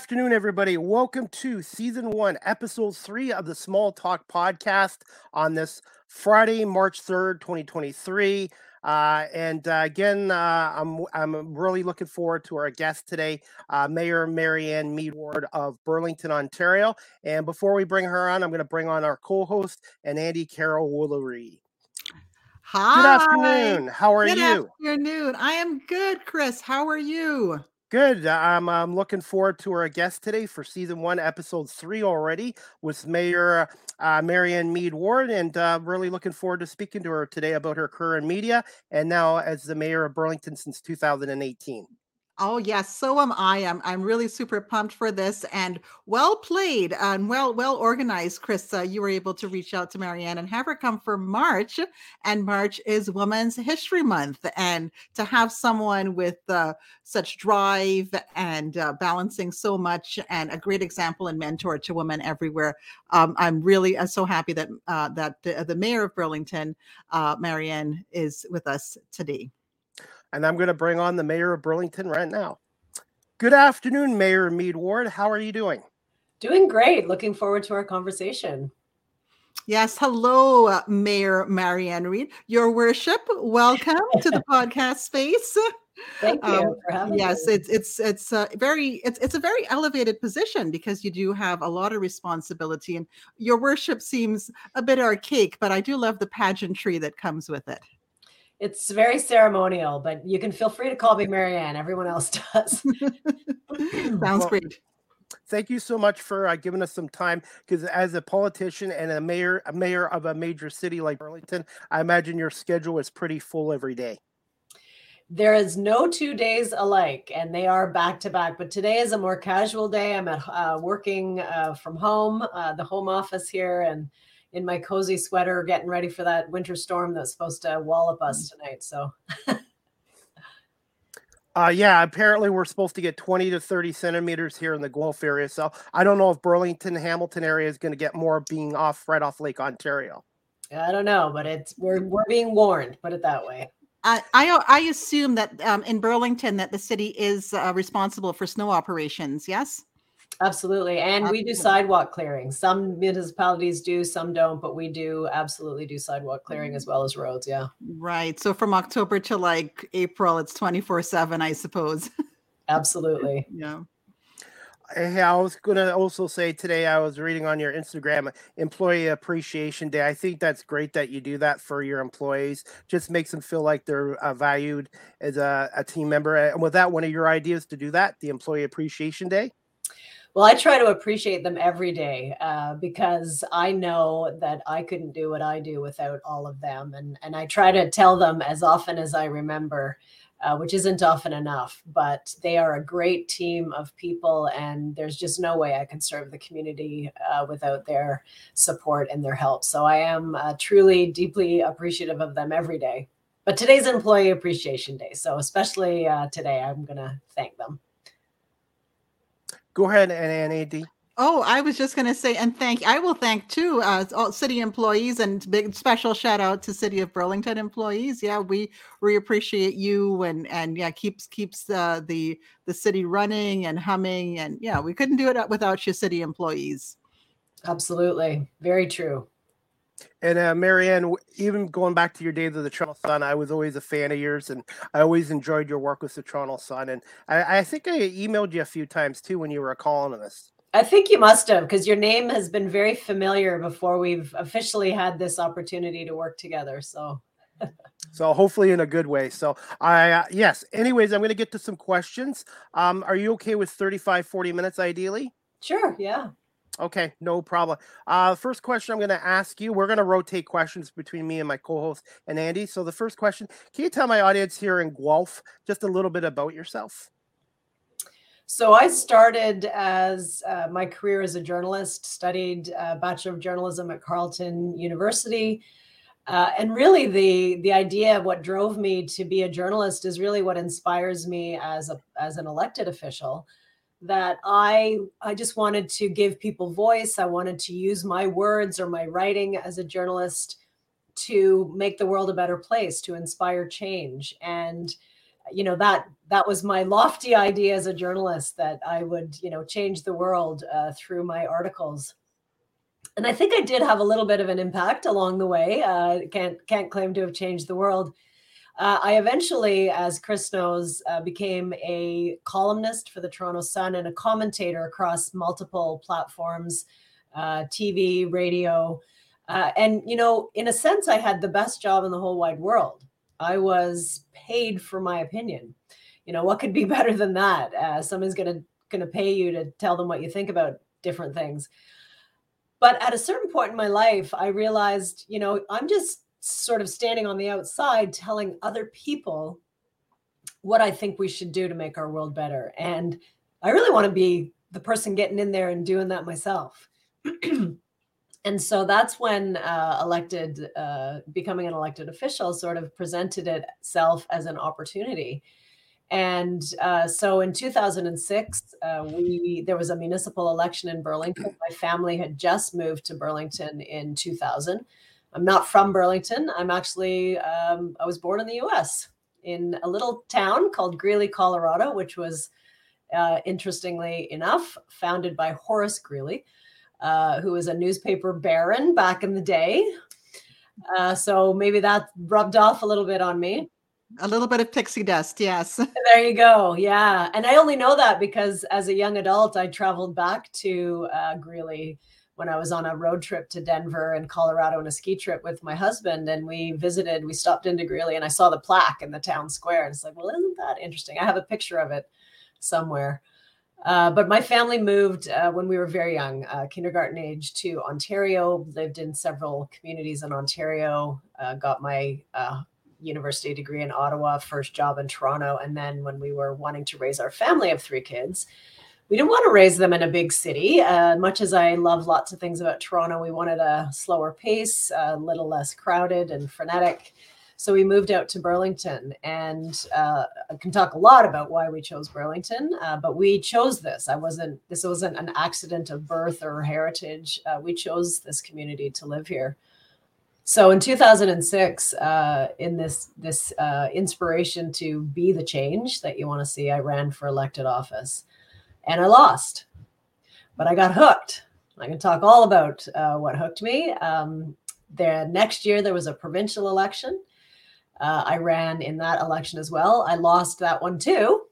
Good afternoon, everybody. Welcome to season one, episode three of the Small Talk podcast on this Friday, March 3rd, 2023. Uh, and uh, again, uh, I'm, I'm really looking forward to our guest today, uh, Mayor Marianne Meed Ward of Burlington, Ontario. And before we bring her on, I'm going to bring on our co host and Andy Carroll Woolery. Hi. Good afternoon. How are Good you? Good afternoon. I am good, Chris. How are you? Good. I'm, I'm looking forward to our guest today for season one, episode three already with Mayor uh, Marianne Meed Ward, and uh, really looking forward to speaking to her today about her career in media and now as the mayor of Burlington since 2018. Oh yes, so am I. I'm I'm really super pumped for this and well played and well well organized, Chris. Uh, you were able to reach out to Marianne and have her come for March, and March is Women's History Month, and to have someone with uh, such drive and uh, balancing so much and a great example and mentor to women everywhere. Um, I'm really uh, so happy that uh, that the, the mayor of Burlington, uh, Marianne, is with us today and I'm going to bring on the mayor of Burlington right now. Good afternoon, Mayor Meed Ward. How are you doing? Doing great. Looking forward to our conversation. Yes, hello, uh, Mayor Marianne Reed. Your worship, welcome to the podcast space. Thank you um, for having yes, me. it's it's it's a very it's it's a very elevated position because you do have a lot of responsibility, and your worship seems a bit archaic, but I do love the pageantry that comes with it. It's very ceremonial, but you can feel free to call me Marianne. Everyone else does. Sounds well, great. Thank you so much for uh, giving us some time. Because as a politician and a mayor, a mayor of a major city like Burlington, I imagine your schedule is pretty full every day. There is no two days alike, and they are back to back. But today is a more casual day. I'm at uh, working uh, from home, uh, the home office here, and in my cozy sweater getting ready for that winter storm that's supposed to wallop us mm. tonight. So Uh, yeah, apparently we're supposed to get 20 to 30 centimeters here in the Guelph area. So I don't know if Burlington, Hamilton area is going to get more being off right off Lake Ontario. I don't know, but it's we're we're being warned. Put it that way. I I, I assume that um, in Burlington that the city is uh, responsible for snow operations. Yes. Absolutely. And we do sidewalk clearing. Some municipalities do, some don't, but we do absolutely do sidewalk clearing as well as roads. Yeah. Right. So from October to like April, it's 24 7, I suppose. Absolutely. yeah. Hey, I was going to also say today, I was reading on your Instagram Employee Appreciation Day. I think that's great that you do that for your employees. Just makes them feel like they're uh, valued as a, a team member. And was that one of your ideas to do that, the Employee Appreciation Day? Well, I try to appreciate them every day uh, because I know that I couldn't do what I do without all of them, and and I try to tell them as often as I remember, uh, which isn't often enough. But they are a great team of people, and there's just no way I can serve the community uh, without their support and their help. So I am uh, truly, deeply appreciative of them every day. But today's Employee Appreciation Day, so especially uh, today, I'm going to thank them. Go ahead, NAD. Oh, I was just going to say, and thank I will thank too uh, all city employees and big special shout out to City of Burlington employees. Yeah, we we appreciate you and and yeah keeps keeps uh, the the city running and humming and yeah we couldn't do it without your city employees. Absolutely, very true. And uh, Marianne, even going back to your days of the Toronto Sun, I was always a fan of yours, and I always enjoyed your work with the Toronto Sun. And I, I think I emailed you a few times too when you were a columnist. I think you must have, because your name has been very familiar before we've officially had this opportunity to work together. So. so hopefully in a good way so i uh, yes anyways i'm going to get to some questions um are you okay with 35 40 minutes ideally sure yeah Okay, no problem. Uh, first question I'm going to ask you. We're going to rotate questions between me and my co-host and Andy. So the first question: Can you tell my audience here in Guelph just a little bit about yourself? So I started as uh, my career as a journalist. Studied Bachelor of Journalism at Carleton University. Uh, and really, the the idea of what drove me to be a journalist is really what inspires me as a as an elected official that I I just wanted to give people voice. I wanted to use my words or my writing as a journalist to make the world a better place, to inspire change. And you know that that was my lofty idea as a journalist that I would you know change the world uh, through my articles. And I think I did have a little bit of an impact along the way. Uh, can't can't claim to have changed the world. Uh, I eventually, as Chris knows, uh, became a columnist for the Toronto Sun and a commentator across multiple platforms, uh, TV, radio. Uh, and, you know, in a sense, I had the best job in the whole wide world. I was paid for my opinion. You know, what could be better than that? Uh, someone's going to going to pay you to tell them what you think about different things. But at a certain point in my life, I realized, you know, I'm just sort of standing on the outside telling other people what I think we should do to make our world better. And I really want to be the person getting in there and doing that myself. and so that's when uh, elected, uh, becoming an elected official sort of presented itself as an opportunity. And uh, so in 2006, uh, we there was a municipal election in Burlington. My family had just moved to Burlington in 2000. I'm not from Burlington. I'm actually, um, I was born in the US in a little town called Greeley, Colorado, which was, uh, interestingly enough, founded by Horace Greeley, uh, who was a newspaper baron back in the day. Uh, so maybe that rubbed off a little bit on me. A little bit of pixie dust, yes. There you go. Yeah. And I only know that because as a young adult, I traveled back to uh, Greeley when I was on a road trip to Denver and Colorado on a ski trip with my husband. And we visited, we stopped into Greeley and I saw the plaque in the town square. And it's like, well, isn't that interesting? I have a picture of it somewhere. Uh, but my family moved uh, when we were very young, uh, kindergarten age, to Ontario. Lived in several communities in Ontario. Uh, got my uh, university degree in Ottawa, first job in Toronto, and then when we were wanting to raise our family of three kids, we didn't want to raise them in a big city. Uh, much as I love lots of things about Toronto, we wanted a slower pace, a little less crowded and frenetic. So we moved out to Burlington, and uh, I can talk a lot about why we chose Burlington. Uh, but we chose this. I wasn't. This wasn't an accident of birth or heritage. Uh, we chose this community to live here. So in 2006, uh, in this this uh, inspiration to be the change that you want to see, I ran for elected office and I lost, but I got hooked. I can talk all about uh, what hooked me. Um, the next year, there was a provincial election. Uh, I ran in that election as well. I lost that one too.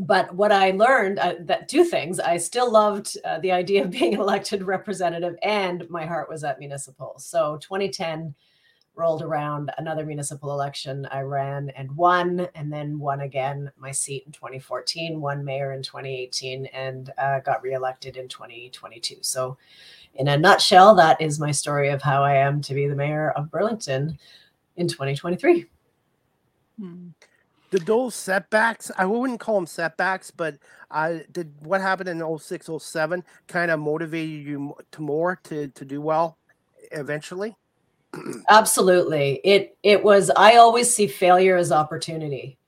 But what I learned uh, that two things I still loved uh, the idea of being an elected representative, and my heart was at municipal. So 2010 rolled around another municipal election. I ran and won, and then won again my seat in 2014, won mayor in 2018, and uh, got reelected in 2022. So, in a nutshell, that is my story of how I am to be the mayor of Burlington in 2023. Hmm. Did those setbacks, I wouldn't call them setbacks, but uh, did what happened in 06, 07 kind of motivated you to more to, to do well eventually? Absolutely. It it was I always see failure as opportunity.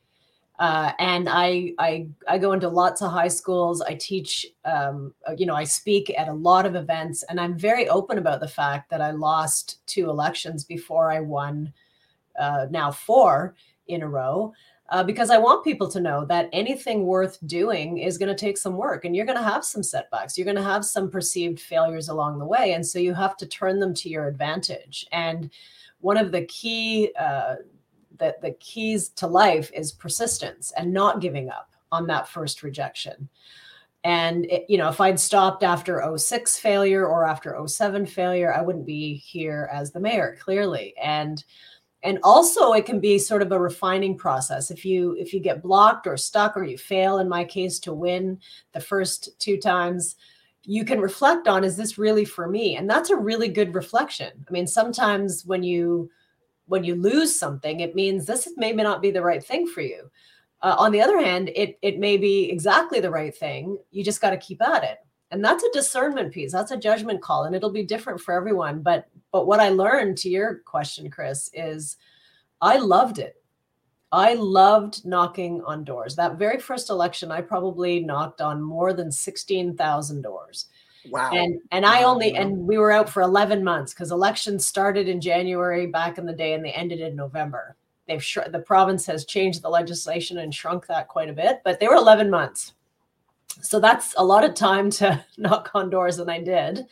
Uh, and I, I I go into lots of high schools. I teach, um, uh, you know, I speak at a lot of events, and I'm very open about the fact that I lost two elections before I won, uh, now four in a row uh, because I want people to know that anything worth doing is going to take some work and you're going to have some setbacks. You're going to have some perceived failures along the way. And so you have to turn them to your advantage. And one of the key, uh, the, the keys to life is persistence and not giving up on that first rejection. And it, you know, if I'd stopped after 06 failure or after 07 failure, I wouldn't be here as the mayor, clearly. And and also it can be sort of a refining process. If you if you get blocked or stuck or you fail in my case to win the first two times you can reflect on is this really for me? And that's a really good reflection. I mean sometimes when you when you lose something it means this may not be the right thing for you. Uh, on the other hand it it may be exactly the right thing. You just got to keep at it and that's a discernment piece that's a judgment call and it'll be different for everyone but but what i learned to your question chris is i loved it. I loved knocking on doors. That very first election i probably knocked on more than 16000 doors. Wow. And and i only and we were out for 11 months because elections started in january back in the day and they ended in november. They've sh- the province has changed the legislation and shrunk that quite a bit, but they were 11 months. So that's a lot of time to knock on doors, and I did.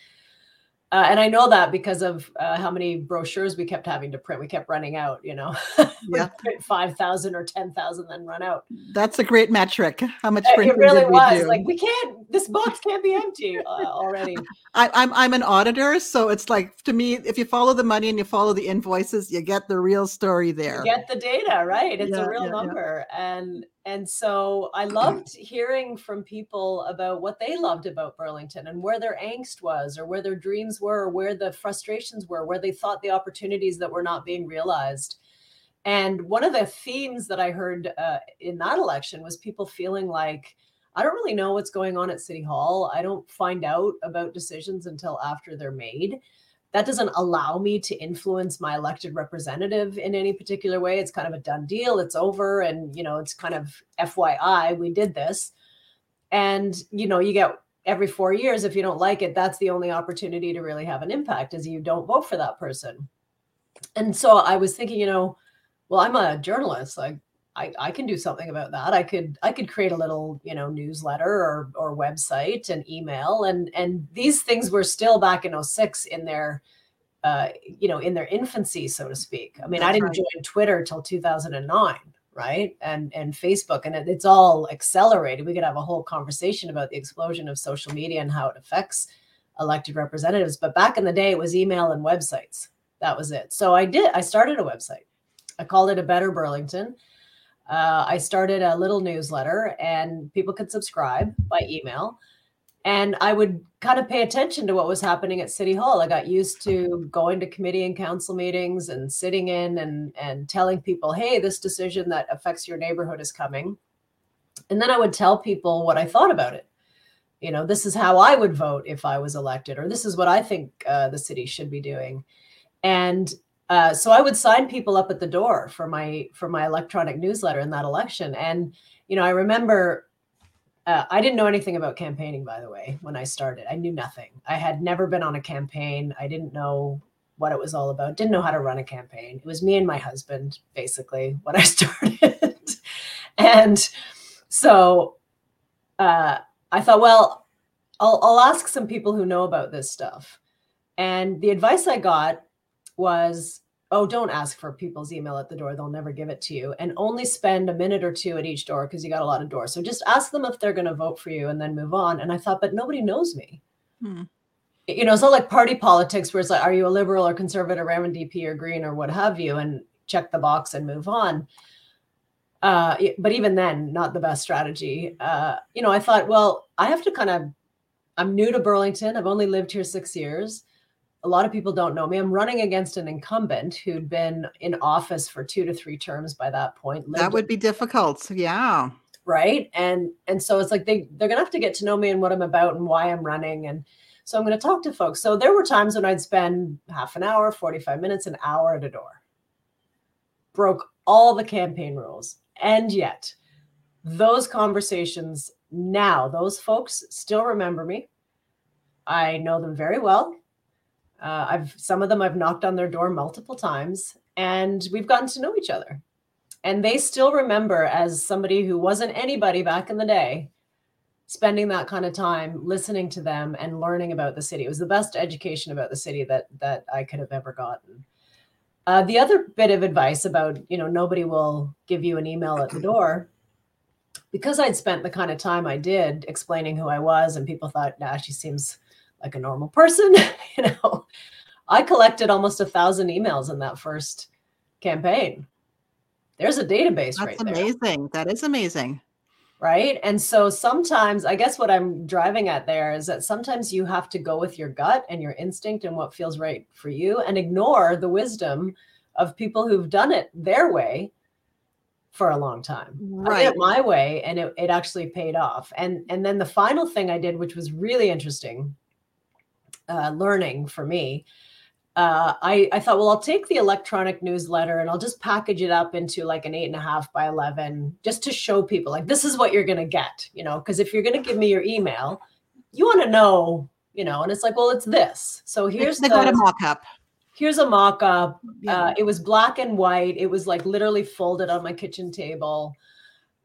Uh, and I know that because of uh, how many brochures we kept having to print. We kept running out, you know, Yeah. print 5,000 or 10,000, then run out. That's a great metric. How much printing It really was like, we can't, this box can't be empty uh, already. I, I'm I'm an auditor, so it's like to me, if you follow the money and you follow the invoices, you get the real story there. You get the data, right? It's Yeah, a real yeah. number. And and so I loved hearing from people about what they loved about Burlington and where their angst was or where their dreams were or where the frustrations were, where they thought the opportunities that were not being realized. And one of the themes that I heard uh, in that election was people feeling like, I don't really know what's going on at City Hall. I don't find out about decisions until after they're made. That doesn't allow me to influence my elected representative in any particular way. It's kind of a done deal. It's over. And, you know, it's kind of FYI, we did this. And, you know, you get every four years, if you don't like it, that's the only opportunity to really have an impact is you don't vote for that person. And so I was thinking, you know, well, I'm a journalist. Like I, I can do something about that. I could I could create a little, you know, newsletter or or website and email. And and these things were still back in 06 in their uh, you know, in their infancy, so to speak. I mean, I didn't right. join Twitter till 2009, right? And and Facebook, and it, it's all accelerated. We could have a whole conversation about the explosion of social media and how it affects elected representatives. But back in the day, it was email and websites. That was it. So I did. I started a website. I called it a Better Burlington. Uh, I started a little newsletter, and people could subscribe by email. And I would kind of pay attention to what was happening at City Hall. I got used to going to committee and council meetings and sitting in and and telling people, "Hey, this decision that affects your neighborhood is coming." And then I would tell people what I thought about it. You know, this is how I would vote if I was elected, or this is what I think uh, the city should be doing. And uh, so I would sign people up at the door for my for my electronic newsletter in that election. And you know, I remember uh, I didn't know anything about campaigning, by the way, when I started. I knew nothing. I had never been on a campaign. I didn't know what it was all about. Didn't know how to run a campaign. It was me and my husband, basically, when I started. and so uh, I thought, well, I'll, I'll ask some people who know about this stuff. And the advice I got was oh don't ask for people's email at the door they'll never give it to you and only spend a minute or two at each door because you got a lot of doors. So just ask them if they're going to vote for you and then move on and i thought but nobody knows me. Hmm. you know it's not like party politics where it's like are you a liberal or conservative or ndp or green or what have you? and check the box and move on. Uh, but even then not the best strategy. Uh, you know i thought well i have to kind of i'm new to burlington i've only lived here six years a lot of people don't know me. I'm running against an incumbent who'd been in office for two to three terms by that point. That would be difficult. Yeah. right, and and so it's like they they're gonna have to get to know me and what I'm about and why I'm running, and so I'm gonna talk to folks. So there were times when I'd spend half an hour, 45 minutes, an hour at a door. Broke all the campaign rules, and yet those conversations now, those folks still remember me. I know them very well. Uh, I've some of them I've knocked on their door multiple times, and we've gotten to know each other. And they still remember as somebody who wasn't anybody back in the day, spending that kind of time listening to them and learning about the city. It was the best education about the city that that I could have ever gotten. Uh, the other bit of advice about you know nobody will give you an email at the door because I'd spent the kind of time I did explaining who I was, and people thought, nah, she seems like a normal person. you know, I collected almost a thousand emails in that first campaign. There's a database That's right there, amazing. That is amazing. right? And so sometimes, I guess what I'm driving at there is that sometimes you have to go with your gut and your instinct and what feels right for you, and ignore the wisdom of people who've done it their way for a long time. I did Right. it my way, and it, it actually paid off. And and then the final thing I did, which was really interesting, uh, learning for me. Uh, I, I thought, well, I'll take the electronic newsletter and I'll just package it up into like an eight and a half by 11, just to show people like, this is what you're going to get, you know, because if you're going to give me your email, you want to know, you know, and it's like, well, it's this. So here's they the, got a mock up. here's a mock-up yeah. uh, it was black and white it was like literally folded on my kitchen table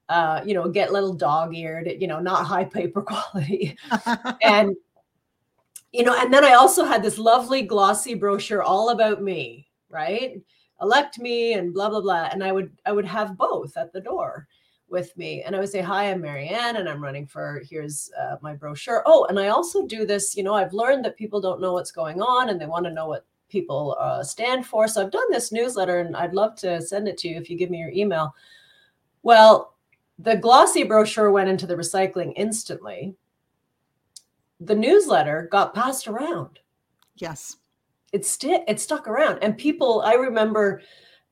uh, you know get little dog-eared you know not high paper quality and you know and then i also had this lovely glossy brochure all about me right? Elect me and blah blah blah. And i would i would have both at the door with me. And i would say hi i'm marianne and i'm running for here's uh, my brochure. Oh and i also do this you know i've learned that people don't know what's going on and they want to know what people uh, stand for. So i've done this newsletter and i'd love to send it to you if you give me your email. Well the glossy brochure went into the recycling instantly the newsletter got passed around. Yes. It st- it stuck around. And people i remember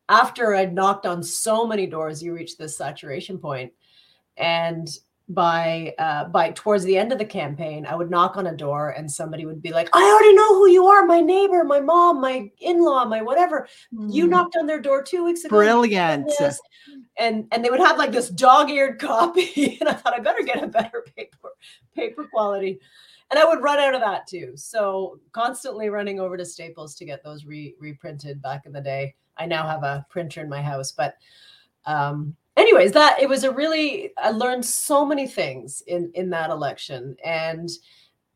after i'd knocked on so many doors you reach this saturation point. and by uh, by towards the end of the campaign i would knock on a door and somebody would be like i already know who you are my neighbor my mom my in-law my whatever. Mm. you knocked on their door two weeks ago. Brilliant. And and they would have like this dog-eared copy and i thought i better get a better paper paper quality and I would run out of that too. So constantly running over to Staples to get those re- reprinted back in the day. I now have a printer in my house, but um, anyways, that it was a really I learned so many things in in that election and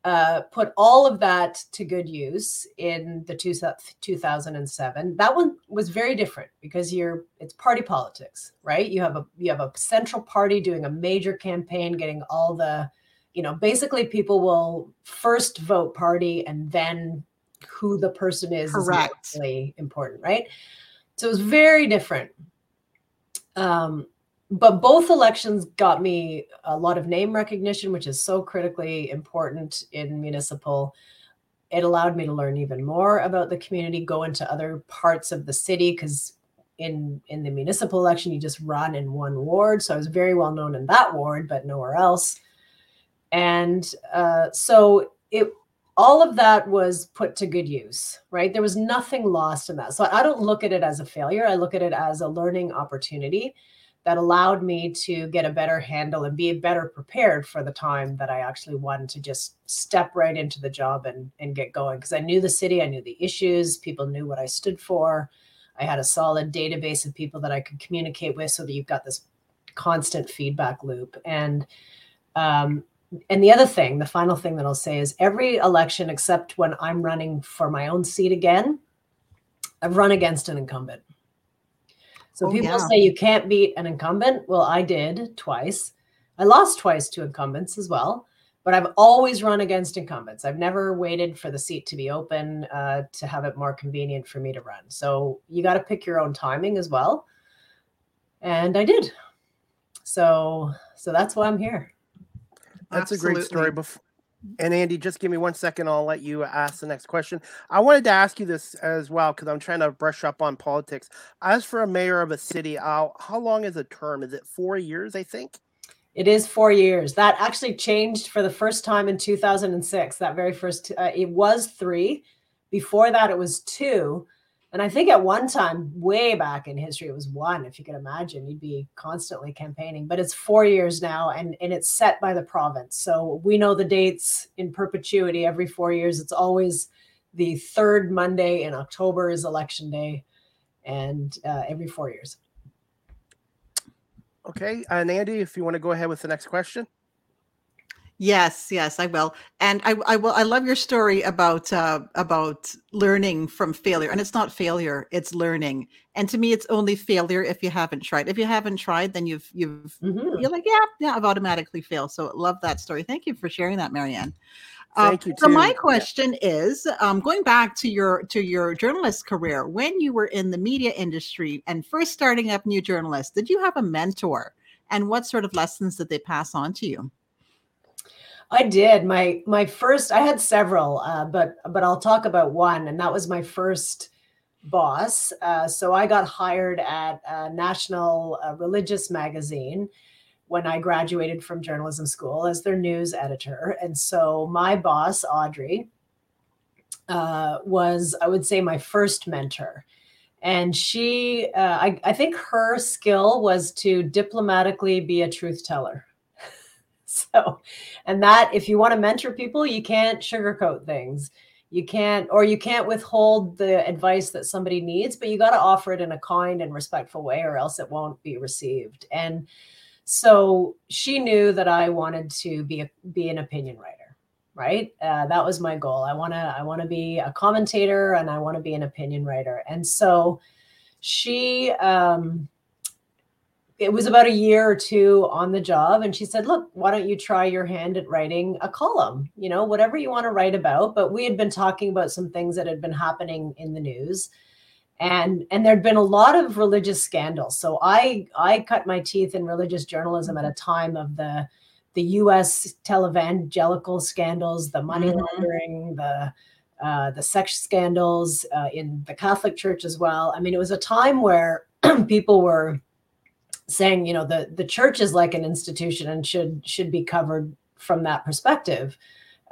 uh, put all of that to good use in the two, 2007. That one was very different because you're it's party politics, right? You have a you have a central party doing a major campaign, getting all the you know, basically people will first vote party and then who the person is Correct. is really important, right? So it was very different. Um, but both elections got me a lot of name recognition, which is so critically important in municipal. It allowed me to learn even more about the community, go into other parts of the city because in in the municipal election you just run in one ward. So I was very well known in that ward, but nowhere else and uh, so it all of that was put to good use right? There was nothing lost in that. So i don't look at it as a failure. I look at it as a learning opportunity that allowed me to get a better handle and be better prepared for the time that i actually wanted to just step right into the job and, and get going. Because i knew the city i knew the issues people knew what i stood for. I had a solid database of people that i could communicate with so that you've got this constant feedback loop. And um, and the other thing, the final thing that I'll say is every election, except when I'm running for my own seat again, I've run against an incumbent. So oh, people yeah. say you can't beat an incumbent. Well, I did twice. I lost twice to incumbents as well, but I've always run against incumbents. I've never waited for the seat to be open uh, to have it more convenient for me to run. So you got to pick your own timing as well. And I did. So so that's why I'm here. That's Absolutely. a great story. Before, and Andy, just give me one second. I'll let you ask the next question. I wanted to ask you this as well because I'm trying to brush up on politics. As for a mayor of a city, uh, how long is a term? Is it four years? I think it is four years. That actually changed for the first time in 2006. That very first, uh, it was three. Before that, it was two. And I think at one time, way back in history, it was one. If you could imagine, you'd be constantly campaigning. But it's four years now, and, and it's set by the province. So we know the dates in perpetuity every four years. It's always the third Monday in October is election day, and uh, every four years. Okay. And Andy, if you want to go ahead with the next question. Yes, yes, I will. And I, I will. I love your story about uh, about learning from failure, and it's not failure; it's learning. And to me, it's only failure if you haven't tried. If you haven't tried, then you've you've mm-hmm. you're like, yeah, yeah, I've automatically failed. So love that story. Thank you for sharing that, Marianne. Uh, Thank you. So my question yeah. is, um, going back to your to your journalist career, when you were in the media industry and first starting up new journalists, did you have a mentor? And what sort of lessons did they pass on to you? I did. My my first I had several, uh, but but I'll talk about one, and that was my first boss. Uh, so I got hired at a national uh, religious magazine when I graduated from journalism school as their news editor, and so my boss Audrey uh, was, I would say, my first mentor. And she, uh, I, I think her skill was to diplomatically be a truth teller so, and that if you want to mentor people, you can't sugarcoat things. You can't, or you can't withhold the advice that somebody needs, but you got to offer it in a kind and respectful way, or else it won't be received. And so she knew that I wanted to be a, be an opinion writer, right? Uh, that was my goal. I want to I want to be a commentator and I want to be an opinion writer. And so she um, it was about a year or two on the job and she said look why don't you try your hand at writing a column? You know whatever you want to write about. But we had been talking about some things that had been happening in the news and and there'd been a lot of religious scandals. So i i cut my teeth in religious journalism at a time of the the us televangelical scandals the money mm-hmm. laundering the uh, the sex scandals uh, in the catholic church as well. I mean it was a time where people were saying you know the the church is like an institution and should should be covered from that perspective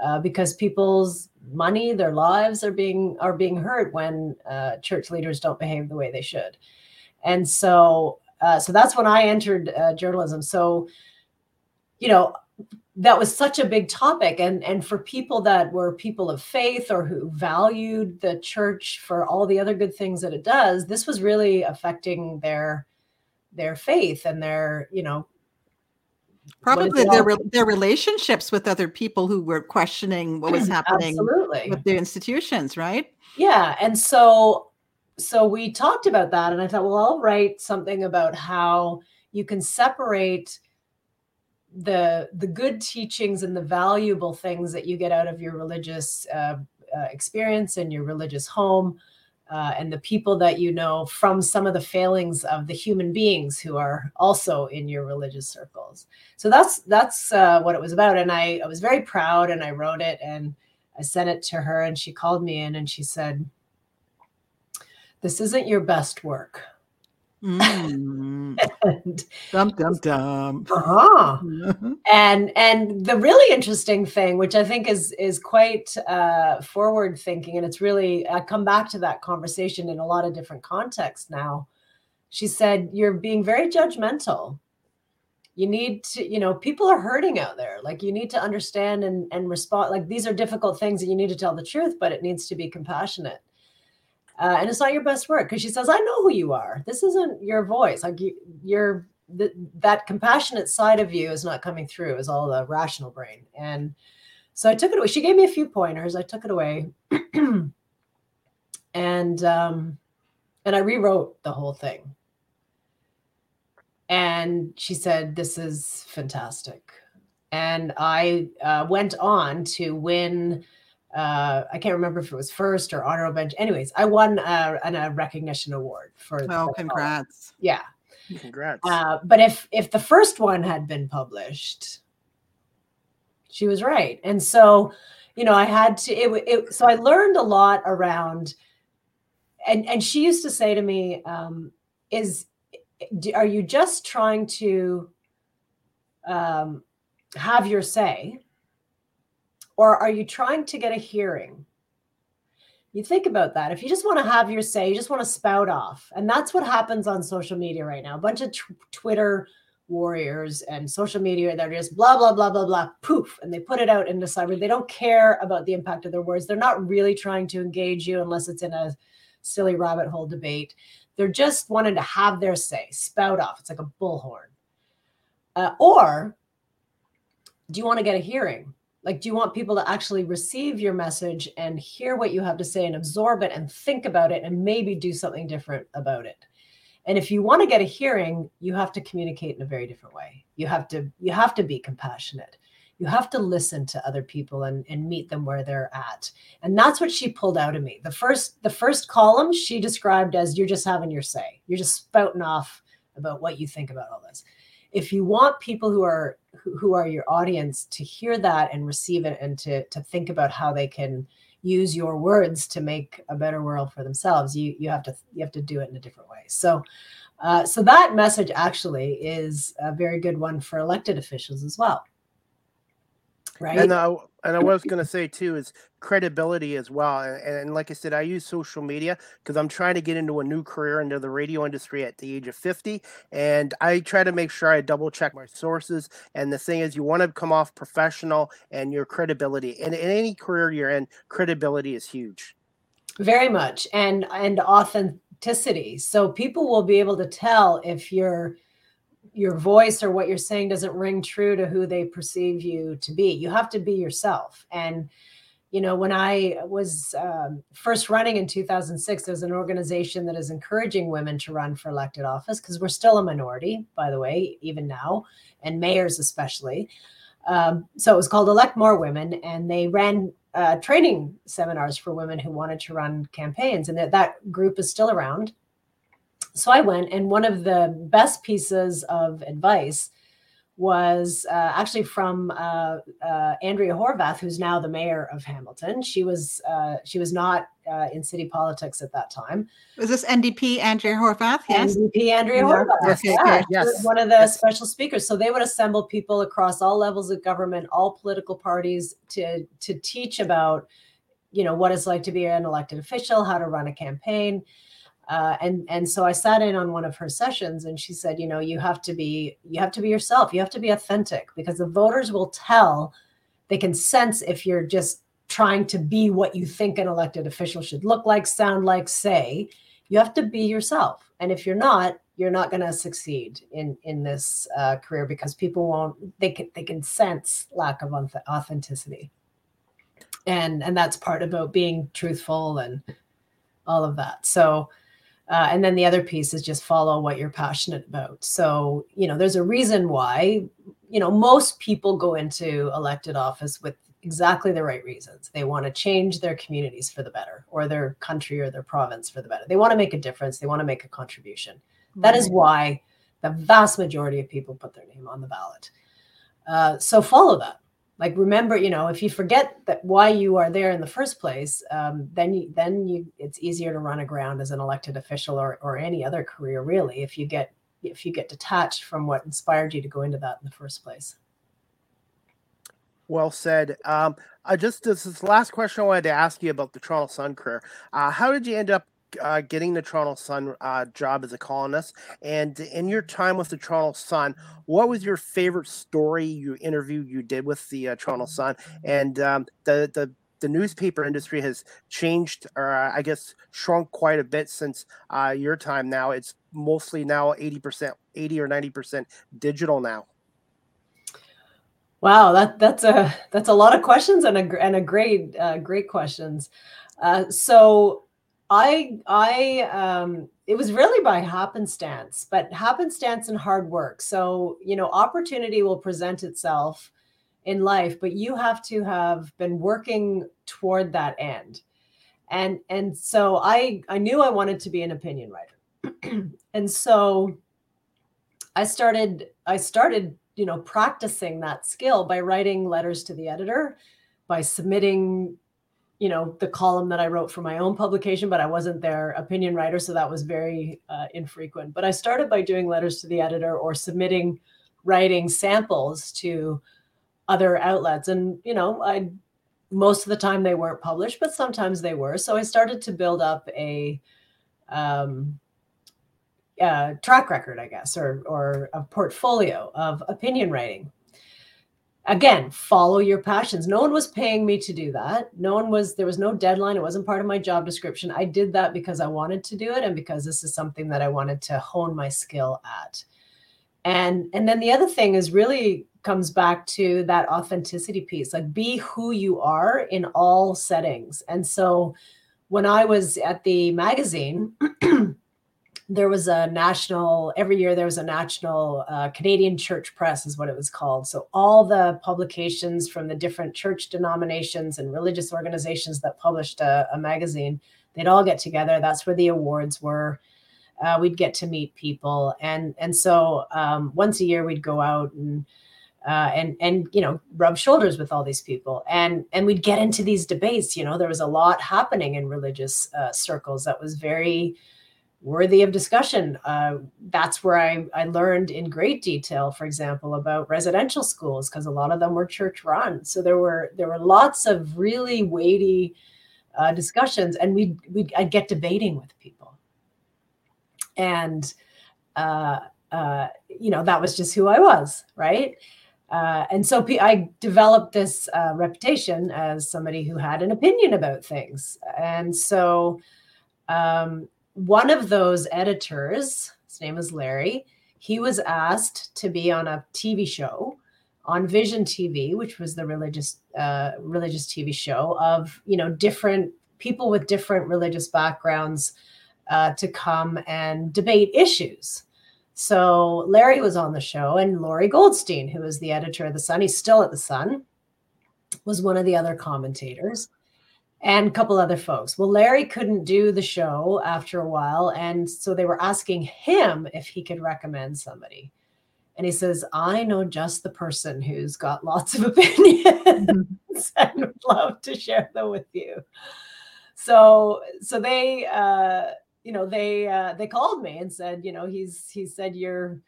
uh, because people's money their lives are being are being hurt when uh, church leaders don't behave the way they should. And so uh, so that's when i entered uh, journalism. So you know that was such a big topic. And and for people that were people of faith or who valued the church for all the other good things that it does this was really affecting their their faith and their you know probably their their relationships with other people who were questioning what was happening Absolutely. with their institutions right yeah and so so we talked about that and i thought well i'll write something about how you can separate the the good teachings and the valuable things that you get out of your religious uh, uh, experience and your religious home uh, and the people that you know from some of the failings of the human beings who are also in your religious circles. So that's that's uh, what it was about, and I, I was very proud, and I wrote it, and I sent it to her, and she called me in, and she said, "This isn't your best work." Mm. and, dum dum dum. Uh-huh. and and the really interesting thing, which I think is is quite uh, forward thinking, and it's really I come back to that conversation in a lot of different contexts now. She said, "You're being very judgmental. You need to, you know, people are hurting out there. Like you need to understand and and respond. Like these are difficult things, and you need to tell the truth, but it needs to be compassionate." Uh, and it's not your best work because she says i know who you are. This isn't your voice. Like you, you're th- that compassionate side of you is not coming through is all the rational brain. And so i took it away she gave me a few pointers i took it away. And um and i rewrote the whole thing. And she said this is fantastic. And i uh, went on to win uh, I can't remember if it was first or honorable bench. Anyways, I won uh, an, a recognition award for. Oh, congrats! Yeah, congrats. Uh, but if if the first one had been published, she was right, and so you know I had to. It, it so I learned a lot around, and and she used to say to me, um, "Is are you just trying to um, have your say?" Or are you trying to get a hearing? You think about that. If you just want to have your say, you just want to spout off. And that's what happens on social media right now. A bunch of t- Twitter warriors and social media that are just blah, blah, blah, blah, blah, poof. And they put it out into cyber. They don't care about the impact of their words. They're not really trying to engage you unless it's in a silly rabbit hole debate. They're just wanting to have their say, spout off. It's like a bullhorn. Uh, or do you want to get a hearing? Like, do you want people to actually receive your message and hear what you have to say and absorb it and think about it and maybe do something different about it? And if you want to get a hearing, you have to communicate in a very different way. You have to you have to be compassionate. You have to listen to other people and, and meet them where they're at. And that's what she pulled out of me. The first the first column she described as you're just having your say. You're just spouting off about what you think about all this if you want people who are who are your audience to hear that and receive it and to to think about how they can use your words to make a better world for themselves you you have to you have to do it in a different way. So uh, so that message actually is a very good one for elected officials as well Right. And uh, and I was going to say too is credibility as well. And, and like I said, I use social media because I'm trying to get into a new career into the radio industry at the age of 50. And I try to make sure I double check my sources. And the thing is, you want to come off professional and your credibility. And in any career you're in, credibility is huge. Very much. And and authenticity. So people will be able to tell if you're your voice or what you're saying doesn't ring true to who they perceive you to be. You have to be yourself. And, you know, when I was um, first running in 2006, there was an organization that is encouraging women to run for elected office because we're still a minority, by the way, even now, and mayors especially. Um, so it was called Elect More Women, and they ran uh, training seminars for women who wanted to run campaigns. And that, that group is still around so I went, and one of the best pieces of advice was uh, actually from uh, uh, Andrea Horwath, who's now the mayor of Hamilton. She was uh, she was not uh, in city politics at that time. Was this NDP Andrea Horwath? Yes, NDP Andrea Horwath. Yes, yeah, yes. one of the yes. special speakers. So they would assemble people across all levels of government, all political parties, to to teach about you know what it's like to be an elected official, how to run a campaign. Uh, and and so I sat in on one of her sessions, and she said, you know, you have to be you have to be yourself. You have to be authentic because the voters will tell. They can sense if you're just trying to be what you think an elected official should look like, sound like, say. You have to be yourself, and if you're not, you're not going to succeed in in this uh, career because people won't. They can they can sense lack of authenticity, and and that's part about being truthful and all of that. So uh, and then the other piece is just follow what you're passionate about. So, you know, there's a reason why, you know, most people go into elected office with exactly the right reasons. They want to change their communities for the better, or their country or their province for the better. They want to make a difference, they want to make a contribution. Right. That is why the vast majority of people put their name on the ballot. Uh, so follow that like remember you know if you forget that why you are there in the first place um, then you then you it's easier to run aground as an elected official or, or any other career really if you get if you get detached from what inspired you to go into that in the first place. Well said. Um, i just this, last question i wanted to ask you about the toronto sun career. Uh, how did you end up uh, getting the Toronto Sun uh, job as a columnist. And in your time with the Toronto Sun, what was your favorite story you interview you did with the uh, Toronto Sun? And um, the the the newspaper industry has changed, or uh, I guess shrunk quite a bit since uh, your time. Now it's mostly now eighty percent, eighty or ninety percent digital now. Wow, that that's a that's a lot of questions and a and a great uh, great questions. Uh, so I I um it was really by happenstance, but happenstance and hard work. So, you know, opportunity will present itself in life, but you have to have been working toward that end. And and so I I knew I wanted to be an opinion writer. and so I started I started, you know, practicing that skill by writing letters to the editor, by submitting you know the column that i wrote for my own publication but i wasn't their opinion writer so that was very uh, infrequent. But i started by doing letters to the editor or submitting writing samples to other outlets. And you know i most of the time they weren't published but sometimes they were. So i started to build up a um, uh, track record i guess or or a portfolio of opinion writing again follow your passions. No one was paying me to do that. No one was there was no deadline. It wasn't part of my job description. I did that because i wanted to do it and because this is something that i wanted to hone my skill at. And and then the other thing is really comes back to that authenticity piece like be who you are in all settings. And so when i was at the magazine there was a national every year there was a national uh, canadian church press is what it was called. So all the publications from the different church denominations and religious organizations that published a, a magazine they'd all get together. That's where the awards were. Uh, we'd get to meet people. And and so um, once a year we'd go out and uh, and and you know rub shoulders with all these people. And and we'd get into these debates. You know there was a lot happening in religious uh, circles that was very worthy of discussion. Uh, that's where I, I learned in great detail, for example, about residential schools because a lot of them were church run. So there were there were lots of really weighty uh, discussions, and we we I'd get debating with people, and uh, uh, you know that was just who I was, right? Uh, and so I developed this uh, reputation as somebody who had an opinion about things, and so. Um, one of those editors, his name is Larry, he was asked to be on a TV show on Vision TV, which was the religious uh, religious TV show of you know different people with different religious backgrounds uh, to come and debate issues. So Larry was on the show, and Lorrie Goldstein, who was the editor of the Sun, he's still at the Sun, was one of the other commentators and a couple other folks. Well, Larry couldn't do the show after a while. And so they were asking him if he could recommend somebody. And he says, I know just the person who's got lots of opinions mm-hmm. and would love to share them with you. So, so they, uh, you know, they, uh, they called me and said, you know, he's, he said, you're,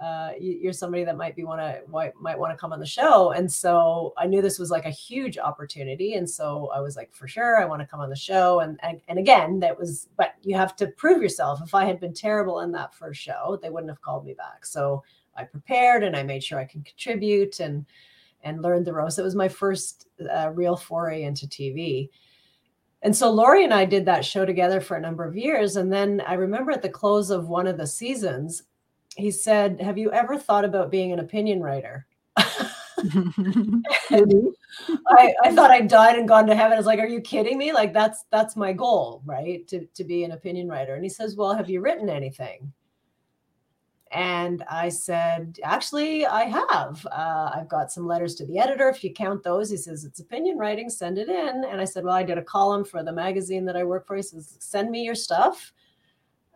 uh, you're somebody that might be want to might want to come on the show. And so i knew this was like a huge opportunity. And so i was like for sure i want to come on the show. And, and and again that was but you have to prove yourself. If i had been terrible in that first show they wouldn't have called me back. So i prepared and i made sure i could contribute and and learned the ropes. It was my first uh, real foray into tv and so Lorrie and I did that show together for a number of years. And then I remember at the close of one of the seasons, he said, Have you ever thought about being an opinion writer? I, I thought I'd died and gone to heaven. I was like, Are you kidding me? Like that's that's my goal, right? To to be an opinion writer. And he says, Well, have you written anything? And I said, Actually, I have. Uh, I've got some letters to the editor. If you count those, he says, It's opinion writing, send it in. And I said, Well, I did a column for the magazine that I work for. He says, Send me your stuff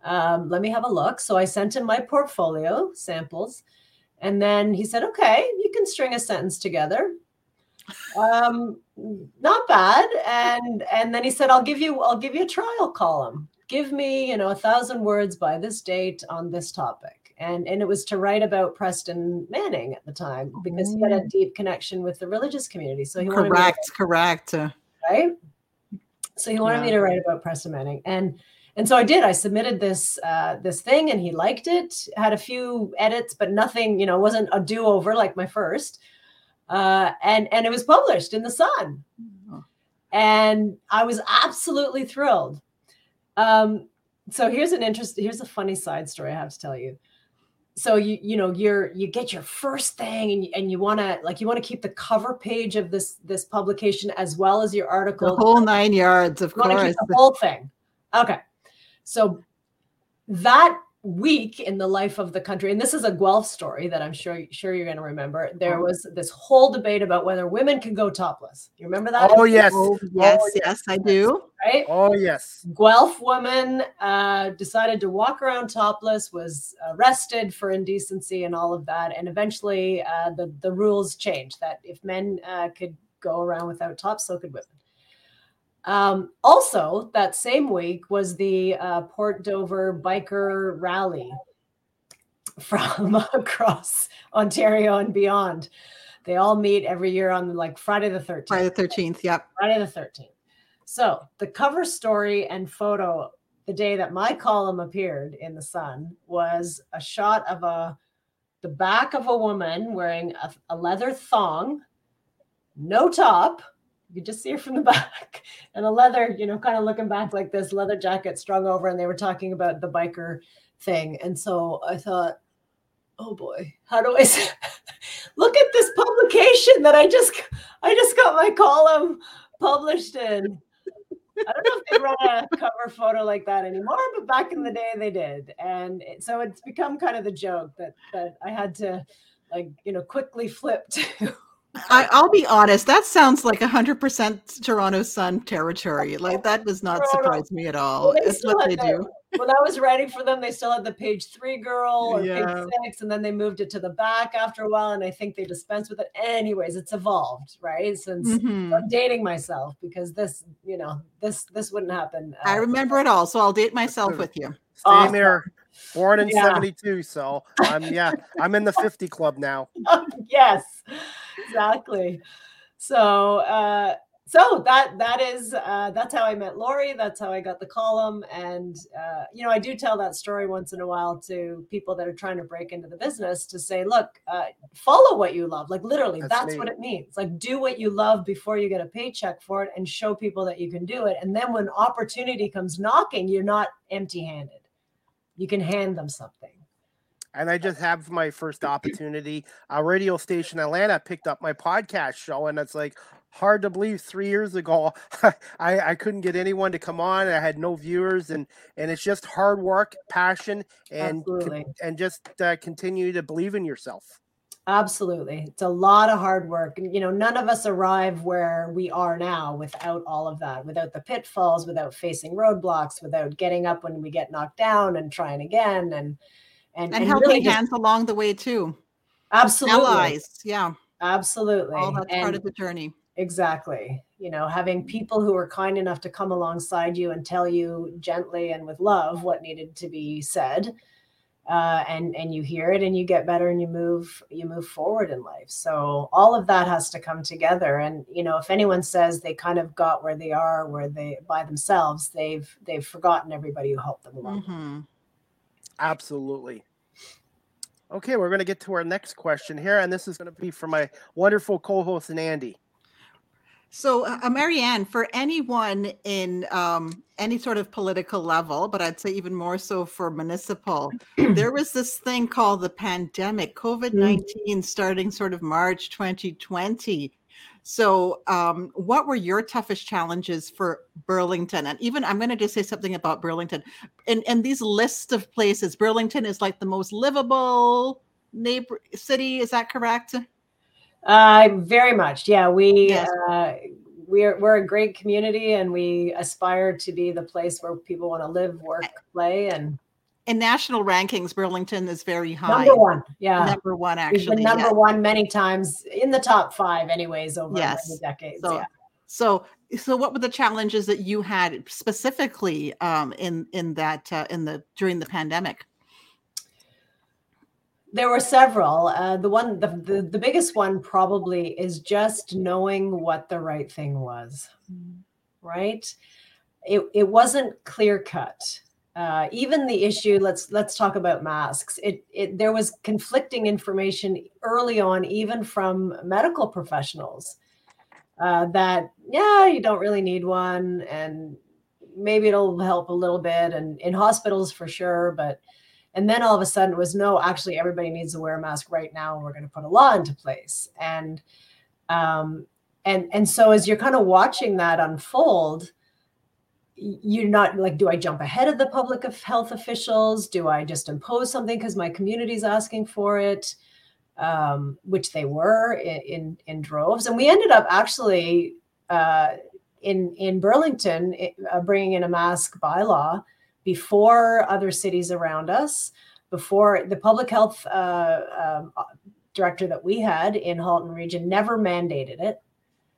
um, let me have a look. So I sent him my portfolio samples. And then he said, okay, you can string a sentence together. Um, not bad. And and then he said, I'll give you, I'll give you a trial column. Give me, you know, a thousand words by this date on this topic. And and it was to write about Preston Manning at the time because he had a mm. deep connection with the religious community. So he correct, correct. Right. So he wanted yeah. me to write about Preston Manning. And and so I did. I submitted this uh, this thing, and he liked it. Had a few edits, but nothing. You know, wasn't a do over like my first. Uh, and and it was published in the Sun, oh. and I was absolutely thrilled. Um, so here's an interest. Here's a funny side story I have to tell you. So you you know you're you get your first thing and you, and you want to like you want to keep the cover page of this this publication as well as your article. The whole nine yards, of course. the whole thing. Okay. So that week in the life of the country, and this is a Guelph story that I'm sure sure you're going to remember. There uh-huh. was this whole debate about whether women can go topless. You remember that? Oh yes, oh, yes, oh, yes, I do. Right? Oh yes. Guelph woman uh, decided to walk around topless, was arrested for indecency and all of that, and eventually uh, the the rules changed that if men uh, could go around without tops, so could women. Um, also, that same week was the uh, Port Dover biker rally from across Ontario and beyond. They all meet every year on like Friday the 13th. Friday the 13th, yep. Friday the 13th. So the cover story and photo the day that my column appeared in the Sun was a shot of a the back of a woman wearing a, a leather thong, no top, you could just see her from the back and a leather, you know, kind of looking back like this leather jacket strung over. And they were talking about the biker thing. And so I thought, oh boy, how do I say, look at this publication that I just, I just got my column published in. I don't know if they run a cover photo like that anymore, but back in the day they did. And it, so it's become kind of the joke that, that I had to like, you know, quickly flip to I, will be honest. That sounds like hundred percent Toronto Sun territory. Like that does not Toronto. surprise me at all. Well, they, what they their, do. when I was writing for them, they still had the page three girl or Yeah. page six, and then they moved it to the back after a while, and I think they dispensed with it. Anyways, it's evolved, right? Since Mhm. I'm dating myself because this, you know, this this wouldn't happen. I uh, remember it all, so I'll date myself with you. Same Awesome. here. Born in Yeah. 72, so I'm yeah, I'm in the 50 club now. yes, exactly. So, uh, so that that is uh, that's how I met Lorrie. That's how I got the column, and uh, you know I do tell that story once in a while to people that are trying to break into the business to say, look, uh, follow what you love. Like literally, That's that's, what it means. Like do what you love before you get a paycheck for it, and show people that you can do it. And then when opportunity comes knocking, you're not empty-handed. You can hand them something. And I just have my first opportunity. A radio station Atlanta picked up my podcast show, and it's like hard to believe. Three years ago, I, I couldn't get anyone to come on. I had no viewers, and and it's just hard work, passion, and con- and just uh, continue to believe in yourself. Absolutely. It's a lot of hard work. You know, none of us arrive where we are now without all of that, without the pitfalls, without facing roadblocks, without getting up when we get knocked down and trying again and and, And, and helping really just- hands along the way too. absolutely Allies. Yeah. absolutely All that's part of the journey. Exactly. You know, having people who are kind enough to come alongside you and tell you gently and with love what needed to be said. Uh, and and you hear it and you get better and you move you move forward in life so all of that has to come together and you know if anyone says they kind of got where they are where they by themselves they've they've forgotten everybody who helped them along Mhm. Absolutely. Okay, we're going to get to our next question here, and this is going to be for my wonderful co-host and Andy. So, uh, Marianne, for anyone in um, any sort of political level, but I'd say even more so for municipal, there was this thing called the pandemic, COVID 19, starting sort of March 2020. So, um, what were your toughest challenges for Burlington? And even I'm going to just say something about Burlington. And, in these lists of places, Burlington is like the most livable neighbor city. Is that correct? Uh, very much. Yeah, we Yes. uh, we're we're a great community, and we aspire to be the place where people want to live, work, play, and In national rankings, Burlington is very high. number one. Yeah, Number one, we've actually. been number yes. one many times in the top five, anyways, over Yes. decades. So, yeah. so, so, what were the challenges that you had specifically um, in in that uh, in the during the pandemic? There were several. Uh, the one, the, the the biggest one probably is just knowing what the right thing was. Right? It it wasn't clear cut. Uh, even the issue. Let's let's talk about masks. It it there was conflicting information early on, even from medical professionals. Uh, that yeah, you don't really need one, and maybe it'll help a little bit, and in hospitals for sure, but and then all of a sudden it was no, actually everybody needs to wear a mask right now, and we're going to put a law into place. And um, and and so as you're kind of watching that unfold, you're not like, do I jump ahead of the public of health officials? Do I just impose something because my community's asking for it? Um, which they were in, in in droves, and we ended up actually uh, in in Burlington uh, bringing in a mask bylaw before other cities around us, before the public health uh, um, director that we had in Halton Region never mandated it.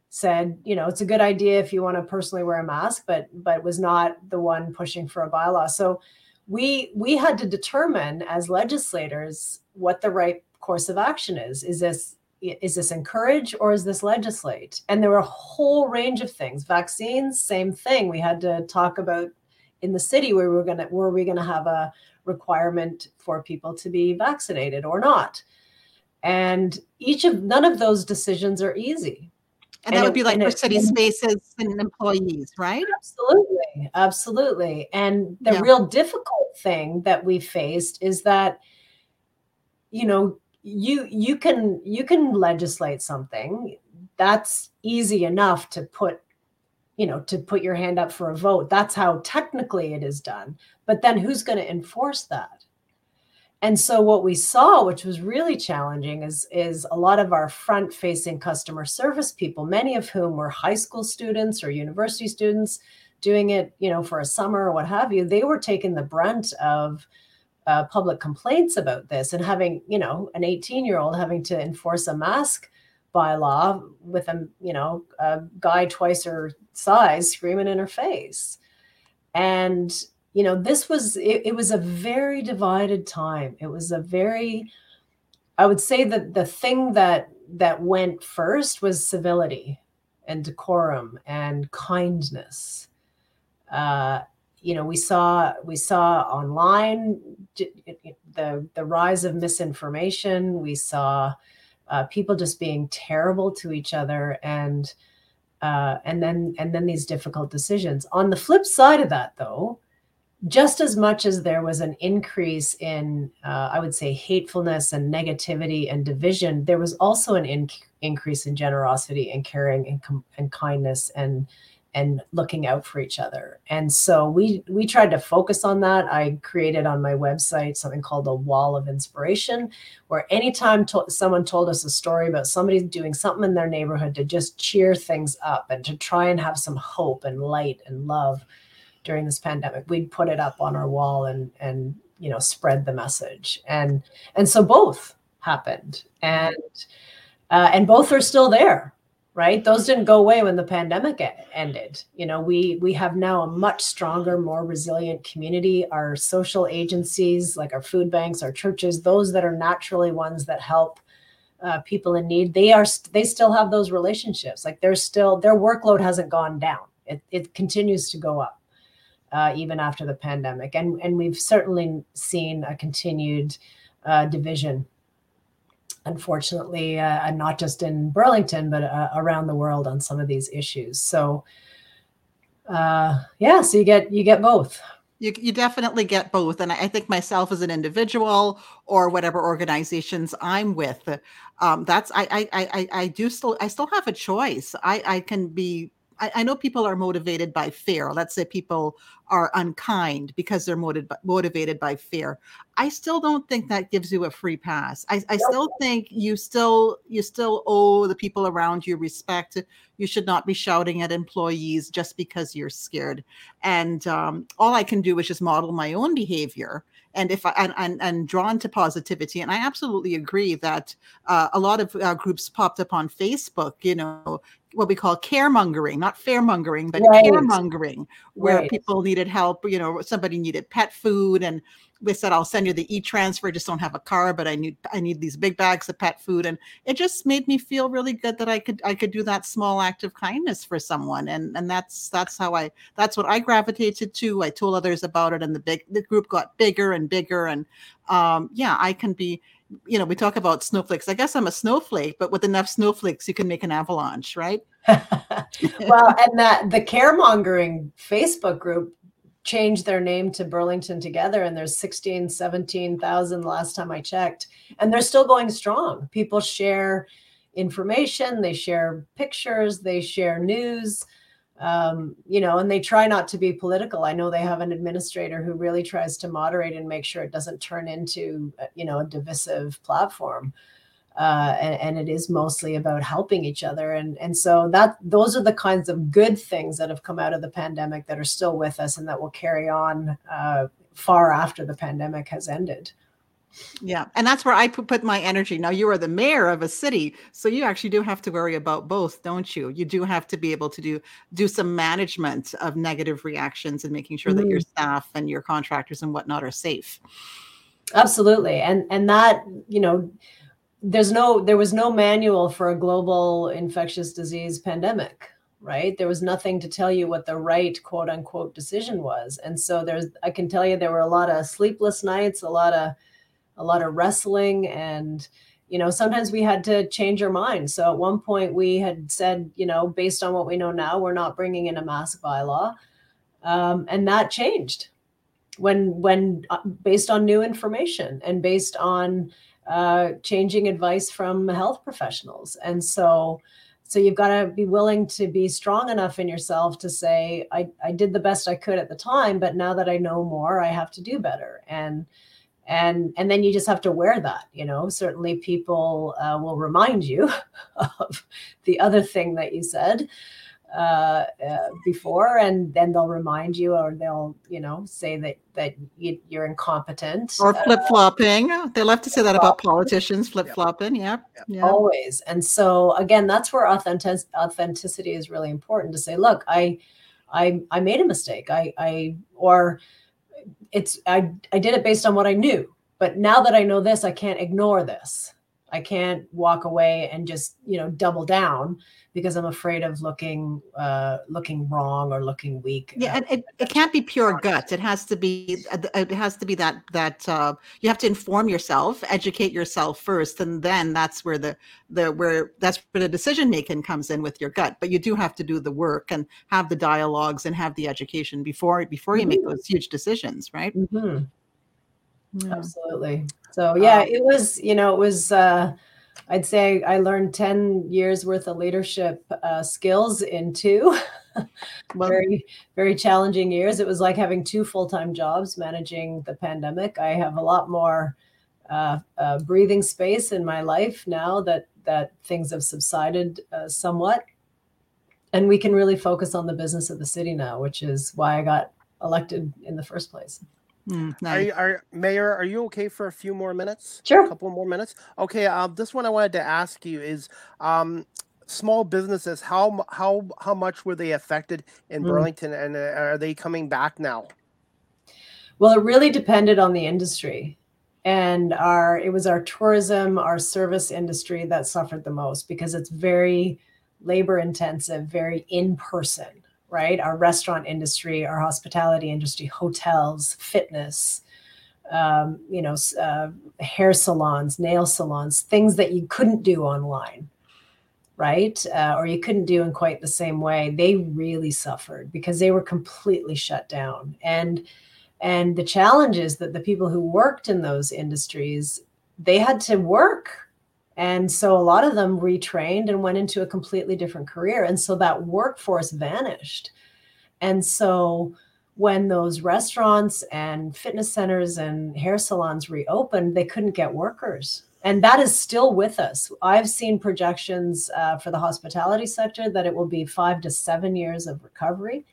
Said, you know, it's a good idea if you want to personally wear a mask, but but was not the one pushing for a bylaw. So we we had to determine as legislators what the right course of action is. Is this is this encourage or is this legislate? And there were a whole range of things. Vaccines, same thing. We had to talk about in the city where we're gonna were we gonna have a requirement for people to be vaccinated or not. And each of none of those decisions are easy. And, And that it- would be like for it- city and- spaces and employees, right? Absolutely. Absolutely. And the Yeah. real difficult thing that we faced is that you know, you you can you can legislate something. That's easy enough to put you know, to put your hand up for a vote. That's how technically it is done. But then who's going to enforce that? And so what we saw, which was really challenging, is is a lot of our front-facing customer service people, many of whom were high school students or university students, doing it, you know, for a summer or what have you, they were taking the brunt of uh, public complaints about this and having, you know, an 18 year old having to enforce a mask bylaw with a, you know, a guy twice her size screaming in her face. And, you know, this was, it, it was a very divided time. It was a very, I would say that the thing that that went first was civility and decorum and kindness. Uh, you know, we saw we saw online the the rise of misinformation. We saw uh, people just being terrible to each other, and uh, and then and then these difficult decisions. On the flip side of that, though, just as much as there was an increase in, uh, I would say, hatefulness and negativity and division, there was also an in- increase in generosity and caring and, com- and kindness and and looking out for each other. And so we we tried to focus on that. I created on my website something called a wall of inspiration, where anytime to- someone told us a story about somebody doing something in their neighborhood to just cheer things up and to try and have some hope and light and love during this pandemic we'd put it up on our wall and and you know spread the message and and so both happened and uh, and both are still there right? Those didn't go away when the pandemic ended. You know we we have now a much stronger more resilient community. Our social agencies like our food banks our churches those that are naturally ones that help uh, people in need they are they still have those relationships. Like they're still their workload hasn't gone down. It, it continues to go up uh, even after the pandemic. And, and we've certainly seen a continued uh, division, unfortunately, uh, and not just in Burlington, but uh, around the world on some of these issues. So, uh, yeah, so you get you get both. You, you definitely get both. And I think myself as an individual or whatever organizations I'm with, um, that's I, I I I do still I still have a choice. I, I can be I, I, know people are motivated by fear. Let's say people are unkind because they're motivated motivated by fear. I still don't think that gives you a free pass. I, I still think you still you still owe the people around you respect. You should not be shouting at employees just because you're scared. And um, all I can do is just model my own behavior and if I and, and, and drawn to positivity. And I absolutely agree that uh, a lot of uh, groups popped up on Facebook. You know, what we call caremongering, not fairmongering, but right. caremongering, where right. people needed help. You know, somebody needed pet food, and they said, "I'll send you the e-transfer. Just don't have a car, but I need I need these big bags of pet food." And it just made me feel really good that I could I could do that small act of kindness for someone, and and that's that's how I that's what I gravitated to. I told others about it, and the big the group got bigger and bigger, and um, yeah, I can be you know, we talk about snowflakes. I guess I'm a snowflake, but with enough snowflakes, you can make an avalanche, right? well, and that the caremongering Facebook group changed their name to Burlington Together, and there's 16, 17,000 last time I checked, and they're still going strong. People share information, they share pictures, they share news um, you know, and they try not to be political. I know they have an administrator who really tries to moderate and make sure it doesn't turn into, uh, you know, a divisive platform. Uh, and, and, it is mostly about helping each other, and and so that those are the kinds of good things that have come out of the pandemic that are still with us and that will carry on uh, far after the pandemic has ended. Yeah, and that's where I put my energy. Now you are the mayor of a city, so you actually do have to worry about both, don't you? You do have to be able to do do some management of negative reactions and making sure mm-hmm. that your mm-hmm. staff and your contractors and whatnot are safe. Absolutely, and and that you know, there's no there was no manual for a global infectious disease pandemic right there was nothing to tell you what the right quote unquote decision was and so there's i can tell you there were a lot of sleepless nights a lot of a lot of wrestling and you know sometimes we had to change our mind. So at one point we had said you know based on what we know now we're not bringing in a mask bylaw. Um, and that changed when when uh, based on new information and based on uh, changing advice from health professionals. And so so you've got to be willing to be strong enough in yourself to say I, I did the best i could at the time but now that i know more i have to do better. And and and then you just have to wear that you know certainly people uh, will remind you of the other thing that you said uh, uh, before, and then they'll remind you, or they'll, you know, say that that you, are incompetent or flip flopping. they love to say that about politicians, flip flopping. Yeah. yeah, always. And so again, that's where authentic authenticity is really important. To say, look, I, I, I made a mistake. I, I, or it's I, I did it based on what I knew. But now that I know this, I can't ignore this. I can't walk away and just you know double down because I'm afraid of looking uh, looking wrong or looking weak. Yeah, and it, it can't be pure gut. It has to be it has to be that that uh, you have to inform yourself, educate yourself first, and then that's where the the where that's where the decision making comes in with your gut. But you do have to do the work and have the dialogues and have the education before before you make mm-hmm. those huge decisions, right? Mm-hmm. Yeah. Absolutely. So yeah, um, it was, you know, it was uh I'd say I learned 10 years worth of leadership uh, skills in two very, very challenging years. It was like having two full time jobs managing the pandemic. I have a lot more uh, uh, breathing space in my life now that, that things have subsided uh, somewhat. And we can really focus on the business of the city now, which is why I got elected in the first place. Mm, nice. Are, you, are Mayor? Are you okay for a few more minutes? Sure. A couple more minutes. Okay. Um, this one I wanted to ask you is, um, small businesses. How how how much were they affected in mm. Burlington, and uh, are they coming back now? Well, it really depended on the industry, and our it was our tourism, our service industry that suffered the most because it's very labor intensive, very in person right? Our restaurant industry, our hospitality industry, hotels, fitness, um, you know, uh, hair salons, nail salons, things that you couldn't do online, right? Uh, or you couldn't do in quite the same way. They really suffered because they were completely shut down. And and the challenge is that the people who worked in those industries, they had to work and so a lot of them retrained and went into a completely different career. And so that workforce vanished. And so when those restaurants and fitness centers and hair salons reopened, they couldn't get workers. And that is still with us. I've seen projections uh, for the hospitality sector that it will be five to seven years of recovery.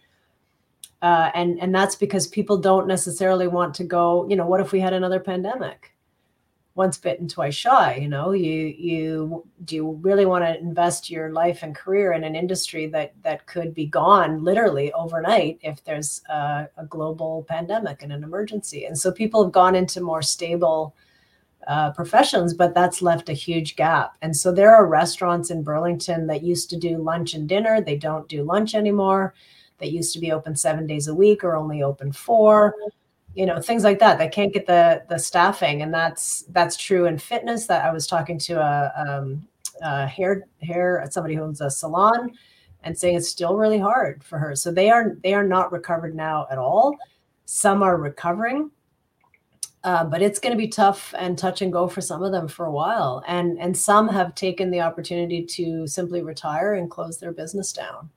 Uh, and and that's because people don't necessarily want to go. You know, what if we had another pandemic? Once bitten twice shy you know you you do you really want to invest your life and career in an industry that that could be gone literally overnight if there's a, a global pandemic and an emergency? And so people have gone into more stable uh, professions but that's left a huge gap. And so there are restaurants in burlington that used to do lunch and dinner. They don't do lunch anymore. That used to be open seven days a week or only open four you know things like that they can't get the the staffing. And that's that's true in fitness that i was talking to a, um, a hair hair somebody who owns a salon and saying it's still really hard for her. So they are they are not recovered now at all. Some are recovering uh, but it's going to be tough and touch and go for some of them for a while. And and some have taken the opportunity to simply retire and close their business down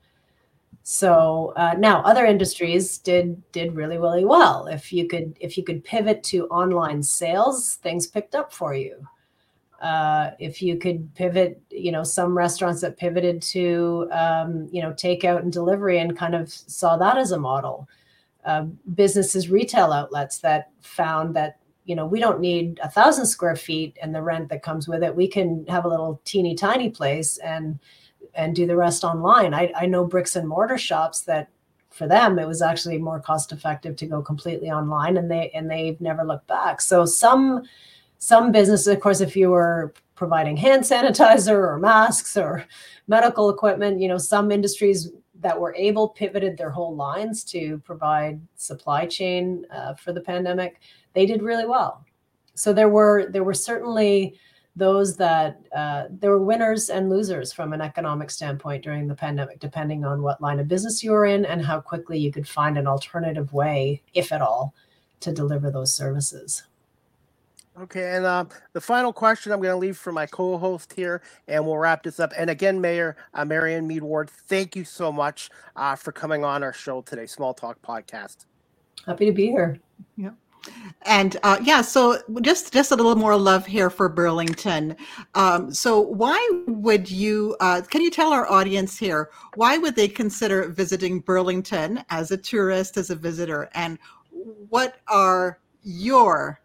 so uh, now other industries did did really really well. If you could if you could pivot to online sales, things picked up for you. Uh, if you could pivot, you know, some restaurants that pivoted to um, you know takeout and delivery and kind of saw that as a model. Uh, businesses, retail outlets that found that you know we don't need a thousand square feet and the rent that comes with it. We can have a little teeny tiny place and and do the rest online. I, I know bricks and mortar shops that for them it was actually more cost effective to go completely online and they and they've never looked back. So some some businesses, of course, if you were providing hand sanitizer or masks or medical equipment, you know, some industries that were able pivoted their whole lines to provide supply chain uh, for the pandemic. They did really well. So there were there were certainly those that uh, there were winners and losers from an economic standpoint during the pandemic, depending on what line of business you were in and how quickly you could find an alternative way, if at all, to deliver those services. Okay, and uh, the final question I'm going to leave for my co-host here, and we'll wrap this up. And again, Mayor uh, Marianne Meed Ward, thank you so much uh, for coming on our show today, Small Talk Podcast. Happy to be here. Yep. And uh, yeah, so just just a little more love here for Burlington. Um, so why would you? Uh, can you tell our audience here why would they consider visiting Burlington as a tourist, as a visitor, and what are your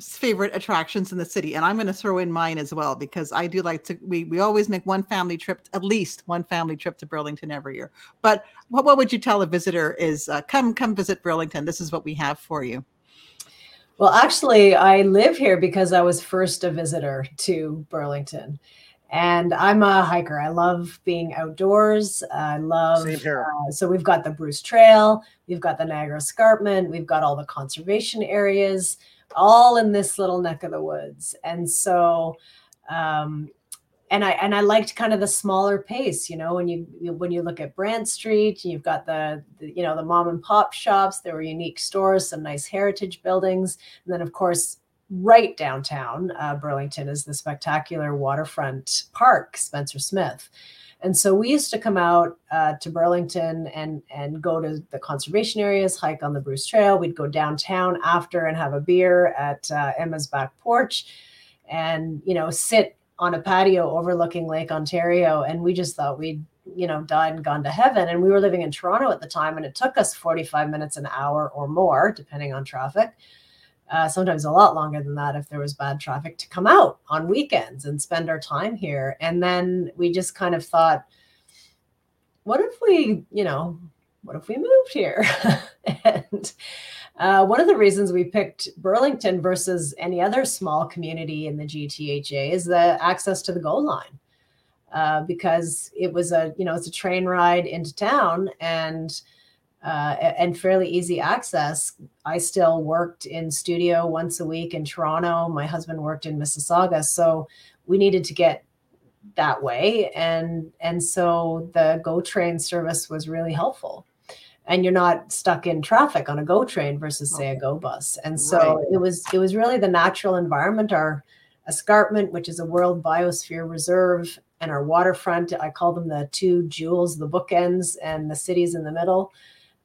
favorite attractions in the city and i'm going to throw in mine as well because i do like to we, we always make one family trip at least one family trip to burlington every year but what, what would you tell a visitor is uh, come come visit burlington this is what we have for you well actually i live here because i was first a visitor to burlington and i'm a hiker i love being outdoors i love Same here. Uh, so we've got the bruce trail we've got the niagara escarpment we've got all the conservation areas all in this little neck of the woods. And so, um, and I and I liked kind of the smaller pace, you know, when you when you look at Brant Street, you've got the, the, you know the mom and pop shops. There were unique stores, some nice heritage buildings, and then of course right downtown uh, Burlington is the spectacular waterfront park, Spencer Smith. And so we used to come out uh, to Burlington and and go to the conservation areas, hike on the Bruce Trail. We'd go downtown after and have a beer at uh, Emma's back porch, and you know sit on a patio overlooking Lake Ontario. And we just thought we'd you know died and gone to heaven. And we were living in Toronto at the time, and it took us 45 minutes an hour or more, depending on traffic uh, sometimes a lot longer than that if there was bad traffic to come out on weekends and spend our time here. And then we just kind of thought, what if we, you know, what if we moved here? and uh, one of the reasons we picked Burlington versus any other small community in the GTHA is the access to the GO line. Uh, because it was a, you know, it's a train ride into town and uh, and fairly easy access. I still worked in studio once a week in Toronto. My husband worked in Mississauga, so we needed to get that way, and and so the GO train service was really helpful. And you're not stuck in traffic on a GO train versus say a GO bus. And so right. it was it was really the natural environment, our escarpment, which is a World Biosphere Reserve, and our waterfront. I call them the two jewels, the bookends, and the cities in the middle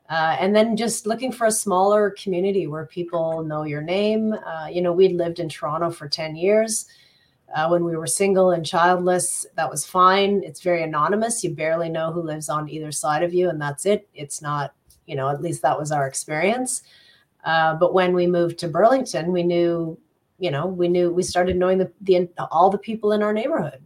uh, and then just looking for a smaller community where people know your name. Uh, you know, we'd lived in Toronto for 10 years. Uh, when we were single and childless, that was fine. It's very anonymous. You barely know who lives on either side of you, and that's it. It's not, you know, at least that was our experience. Uh, but when we moved to Burlington, we knew, you know, we knew we started knowing the, the all the people in our neighborhood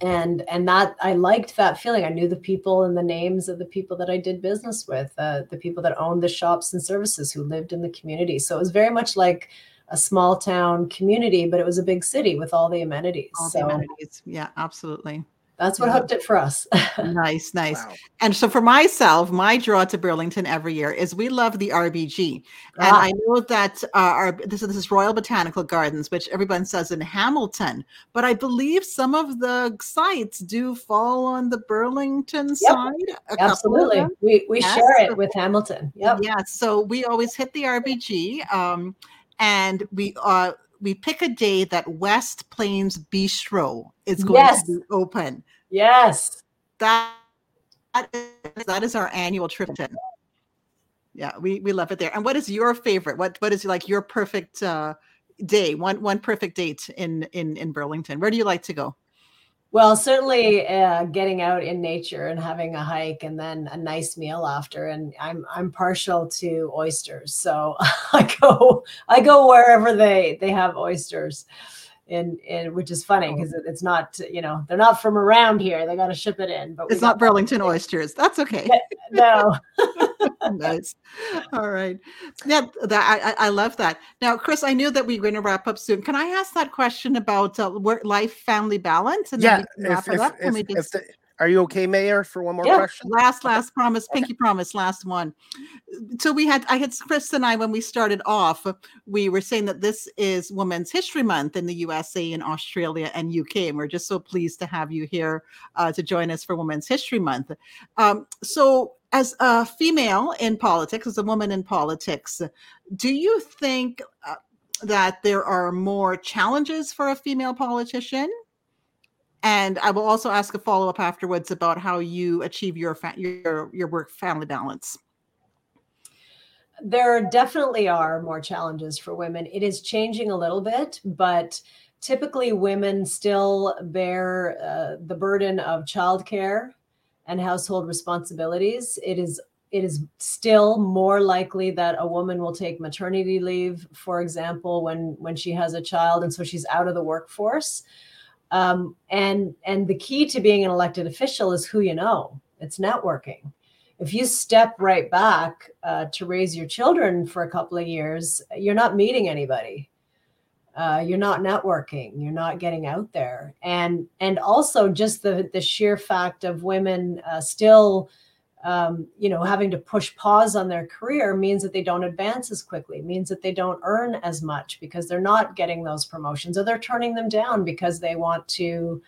and and that i liked that feeling i knew the people and the names of the people that i did business with uh, the people that owned the shops and services who lived in the community so it was very much like a small town community but it was a big city with all the amenities all so, the amenities yeah absolutely that's what yeah. hooked it for us. nice, nice. Wow. And so for myself, my draw to Burlington every year is we love the RBG, ah. and I know that uh, our this is this is Royal Botanical Gardens, which everyone says in Hamilton, but I believe some of the sites do fall on the Burlington yep. side. Absolutely, we we yes. share it with Hamilton. Yep. Yeah, so we always hit the RBG, um, and we uh we pick a day that West Plains Bistro is going yes. to be open. Yes. That, that is, that is our annual trip to. Yeah, we, we love it there. And what is your favorite? What what is like your perfect uh, day? One one perfect date in in in Burlington. Where do you like to go? Well, certainly uh, getting out in nature and having a hike and then a nice meal after. And I'm I'm partial to oysters, so I go I go wherever they they have oysters in, in which is funny because oh. it's not you know they're not from around here. They got to ship it in but it's not burlington oysters. That's okay. No. Nice. All right. Yeah that I, I love that. Now chris i knew that we were going to wrap up soon. Can i ask that question about uh, work life family balance? And yeah if, if, if, if, the, are you okay, Mayor, for one more yeah. question? Last, last promise, pinky promise, last one. So we had, I had Chris and I, when we started off, we were saying that this is Women's History Month in the USA and Australia and UK. And we're just so pleased to have you here uh, to join us for Women's History Month. Um, so as a female in politics, as a woman in politics, do you think uh, that there are more challenges for a female politician and I will also ask a follow up afterwards about how you achieve your fa- your your work family balance. there definitely are more challenges for women. It is changing a little bit, but typically women still bear uh, the burden of childcare and household responsibilities. It is it is still more likely that a woman will take maternity leave, for example, when when she has a child, and so she's out of the workforce. Um, and and the key to being an elected official is who you know. It's networking. If you step right back uh, to raise your children for a couple of years, you're not meeting anybody. Uh, you're not networking. You're not getting out there, and and also just the the sheer fact of women uh, still um, you know, having to push pause on their career means that they don't advance as quickly, means that they don't earn as much because they're not getting those promotions or they're turning them down because they want to,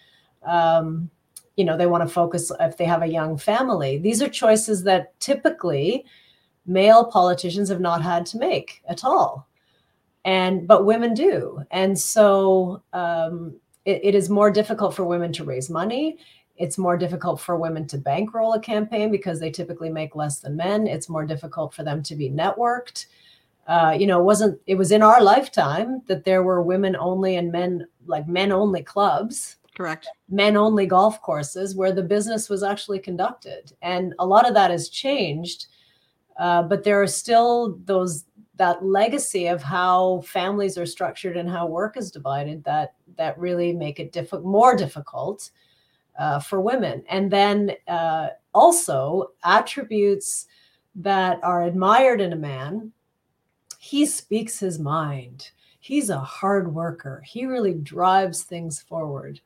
um, you know, they want to focus if they have a young family. These are choices that typically male politicians have not had to make at all. And, but women do. And so um, it, it is more difficult for women to raise money it's more difficult for women to bankroll a campaign because they typically make less than men. It's more difficult for them to be networked. Uh, you know, it wasn't it was in our lifetime that there were women only and men like men only clubs. Correct. Men only golf courses where the business was actually conducted, and a lot of that has changed. Uh, but there are still those that legacy of how families are structured and how work is divided that that really make it diff- more difficult uh, for women. And then uh, also attributes that are admired in a man. He speaks his mind. He's a hard worker. He really drives things forward.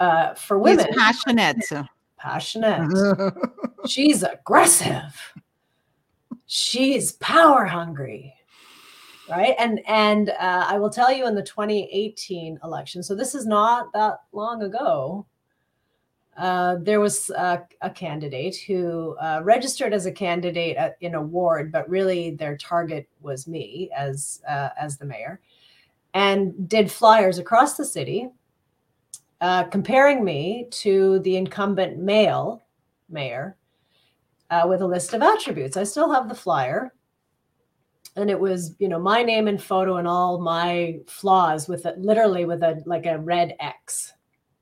Uh, for women, He's passionate. passionate. She's aggressive. She's power hungry right and and uh, i will tell you in the 2018 election so this is not that long ago uh, there was a, a candidate who uh, registered as a candidate at, in a ward, but really their target was me as uh, as the mayor, and did flyers across the city, uh, comparing me to the incumbent male mayor, uh, with a list of attributes. I still have the flyer, and it was you know my name and photo and all my flaws with it, literally with a like a red X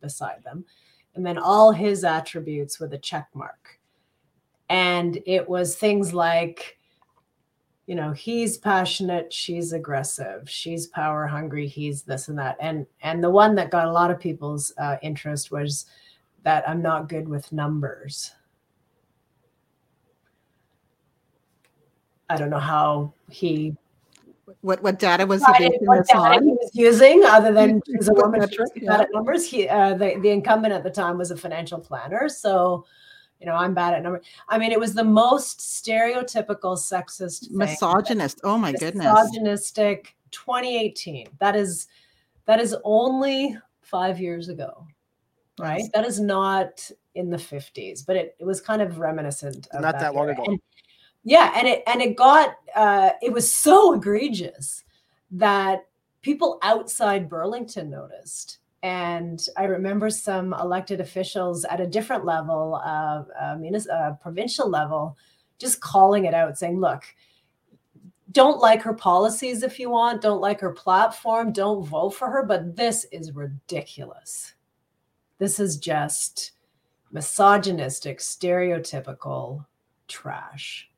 beside them and then all his attributes with a check mark. And it was things like, you know, he's passionate, she's aggressive, she's power hungry, he's this and that. And and the one that got a lot of people's uh, interest was that I'm not good with numbers. I don't know how he what what data was he basing this on? He was using other than she's a woman she's bad at numbers. He uh, the the incumbent at the time was a financial planner, so you know I'm bad at numbers. I mean, it was the most stereotypical sexist, misogynist. Oh my goodness, misogynistic. 2018. That is that is only five years ago, right? That is not in the 50s, but it, it was kind of reminiscent. Of not that, that long ago. And, yeah and it and it got uh it was so egregious that people outside burlington noticed. And i remember some elected officials at a different level of uh, uh, provincial level just calling it out saying look don't like her policies if you want don't like her platform don't vote for her but this is ridiculous. This is just misogynistic stereotypical trash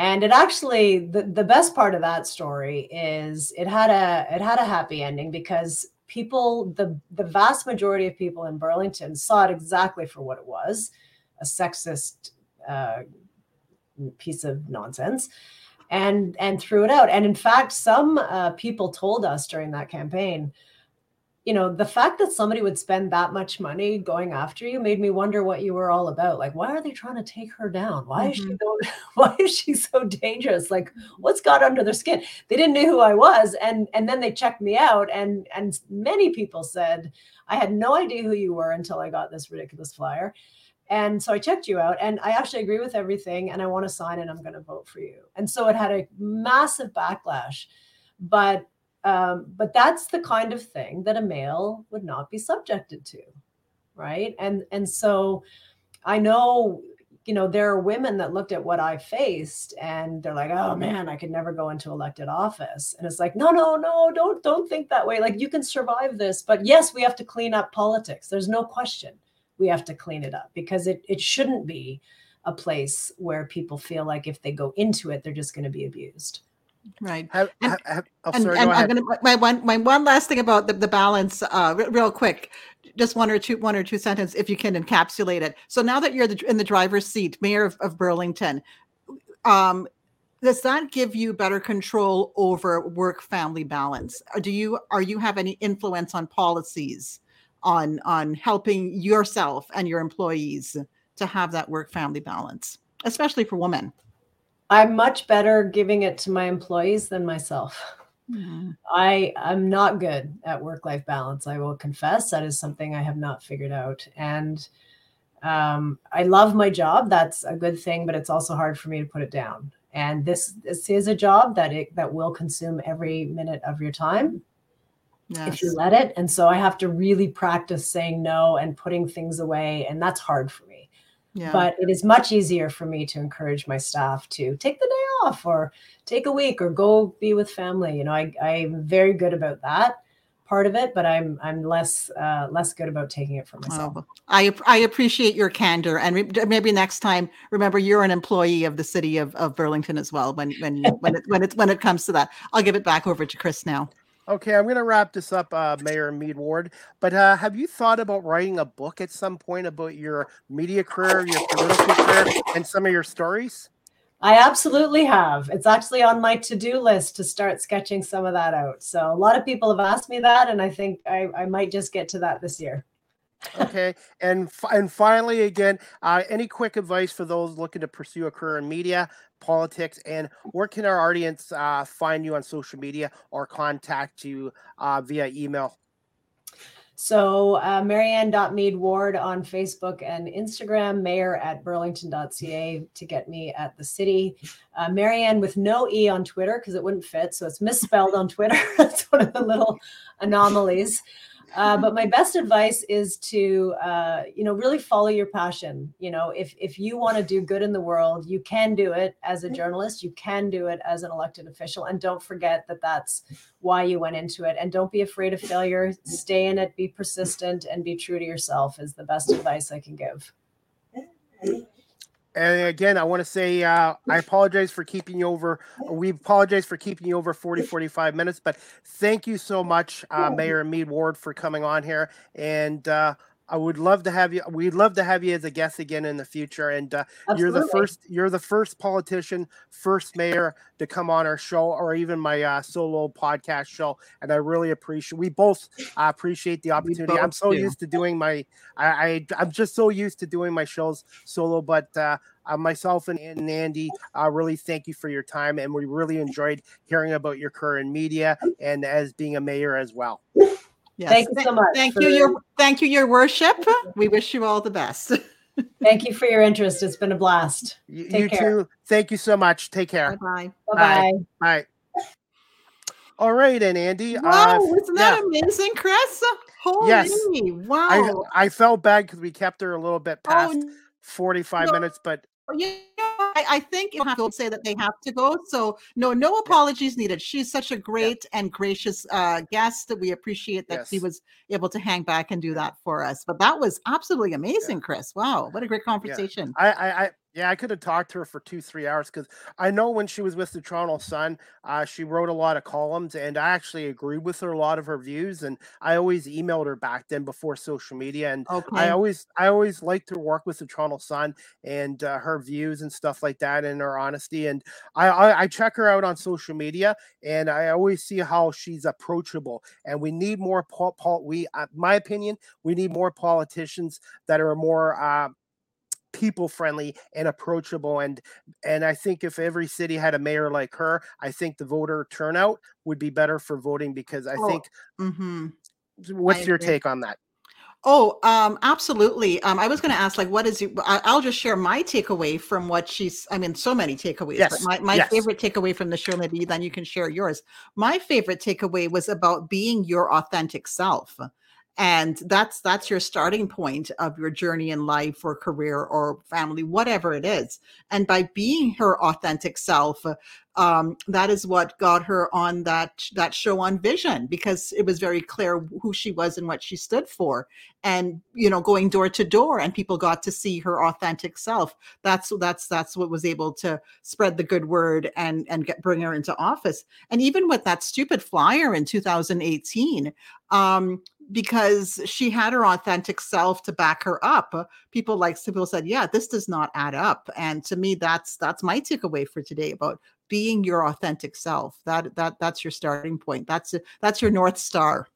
and it actually the, the best part of that story is it had a it had a happy ending because people the the vast majority of people in burlington saw it exactly for what it was a sexist uh, piece of nonsense and and threw it out. And in fact some uh, people told us during that campaign you know, the fact that somebody would spend that much money going after you made me wonder what you were all about. Like, why are they trying to take her down? Why mm-hmm. is she mm-hmm. so, why is she so dangerous? Like, what's got under their skin? They didn't know who I was, and and then they checked me out, and and many people said I had no idea who you were until I got this ridiculous flyer. And so I checked you out, and I actually agree with everything, and I want to sign, and I'm going to vote for you. And so it had a massive backlash, but um, but that's the kind of thing that a male would not be subjected to, right? And and so I know you know, there are women that looked at what I faced and they're like, oh man, I could never go into elected office. And it's like, no, no, no, don't don't think that way. Like you can survive this, but yes, we have to clean up politics. There's no question we have to clean it up because it it shouldn't be a place where people feel like if they go into it, they're just going to be abused. Right. Have, And- have- oh, and, sorry, and I'm gonna my one my one last thing about the, the balance uh re- real quick just one or two one or two sentences if you can encapsulate it. So now that you're the, in the driver's seat mayor of, of burlington um does that give you better control over work family balance? Or do you are you have any influence on policies on on helping yourself and your employees to have that work family balance especially for women I'm much better giving it to my employees than myself. I I'm not good at work life balance. I will confess that is something I have not figured out. And um, I love my job. That's a good thing, but it's also hard for me to put it down. And this this is a job that it that will consume every minute of your time if you let it. And so I have to really practice saying no and putting things away, and that's hard for me yeah but it is much easier for me to encourage my staff to take the day off or take a week or go be with family you know i i'm very good about that part of it but i'm i'm less uh, less good about taking it for myself Oh, I I appreciate your candor, and re- maybe next time, remember you're an employee of the city of, of Burlington as well. When when when it when it when it comes to that, I'll give it back over to Chris now. Okay, I'm going to wrap this up, uh, Mayor Meed Ward. But uh, have you thought about writing a book at some point about your media career, your political career, and some of your stories? i absolutely have it's actually on my to-do list to start sketching some of that out so a lot of people have asked me that and i think i, I might just get to that this year Okay, and and finally, again, uh, any quick advice for those looking to pursue a career in media, politics, and where can our audience uh, find you on social media or contact you uh, via email? So uh, Marianne.Meed Ward on Facebook and Instagram, mayor at burlington.ca to get me at the city. Uh, Marianne with no E on Twitter because it wouldn't fit. So it's misspelled on Twitter. That's one of the little anomalies. Uh, but my best advice is to, uh, you know, really follow your passion. You know, if if you want to do good in the world, you can do it as a journalist. You can do it as an elected official, and don't forget that that's why you went into it. And don't be afraid of failure. Stay in it. Be persistent and be true to yourself. Is the best advice I can give. And again, I want to say uh, I apologize for keeping you over. We apologize for keeping you over 40, 45 minutes, but thank you so much, uh, Mayor Meed Ward, for coming on here. And uh, I would love to have you. We'd love to have you as a guest again in the future. And uh, you're the first. You're the first politician, first mayor to come on our show, or even my uh, solo podcast show. And I really appreciate. We both uh, appreciate the opportunity. I'm so do. used to doing my. I, I I'm just so used to doing my shows solo, but. Uh, uh, myself and, and Andy uh, really thank you for your time, and we really enjoyed hearing about your career in media and as being a mayor as well. Yes. Thank you so much Thank for- you, your thank you, your worship. We wish you all the best. Thank you for your interest. It's been a blast. You, Take you care. too. Thank you so much. Take care. bye. Bye Bye. bye. Bye. All right, and Andy. Wow, uh, isn't that amazing, Chris? Holy Yes. wow. I I felt bad because we kept her a little bit past oh, 45 no. minutes, but you know, I, I think you have to say that they have to go. So no, no apologies needed. She's such a great and gracious uh, guest that we appreciate that she was able to hang back and do that for us. But that was absolutely amazing, Chris. Wow, what a great conversation. I, I, I yeah, I could have talked to her for two, three hours because I know when she was with the Toronto Sun, uh, she wrote a lot of columns, and I actually agreed with her a lot of her views, and I always emailed her back then before social media, and Okay. I always, I always liked to work with the Toronto Sun and uh, her views and stuff like that, and her honesty, and I, I, I check her out on social media, and I always see how she's approachable, and we need more, pol- pol- we, uh, my opinion, we need more politicians that are more. People friendly and approachable and and i think if every city had a mayor like her i think the voter turnout would be better for voting because i Oh, think hmm what's your agree. take on that Oh, um, absolutely. Um, I was going to ask, like, what is you? I- I'll just share my takeaway from what she's. I mean, so many takeaways, but Yes, my, my yes. favorite takeaway from the show, maybe then you can share yours. My favorite takeaway was about being your authentic self, and that's that's your starting point of your journey in life or career or family whatever it is. And by being her authentic self um, that is what got her on that that show on vision because it was very clear who she was and what she stood for. And you know going door to door and people got to see her authentic self. That's that's that's what was able to spread the good word and and get bring her into office. And even with that stupid flyer in 2018 um because she had her authentic self to back her up people like people said yeah this does not add up. And to me that's that's my takeaway for today about being your authentic self that that that's your starting point that's that's your north star.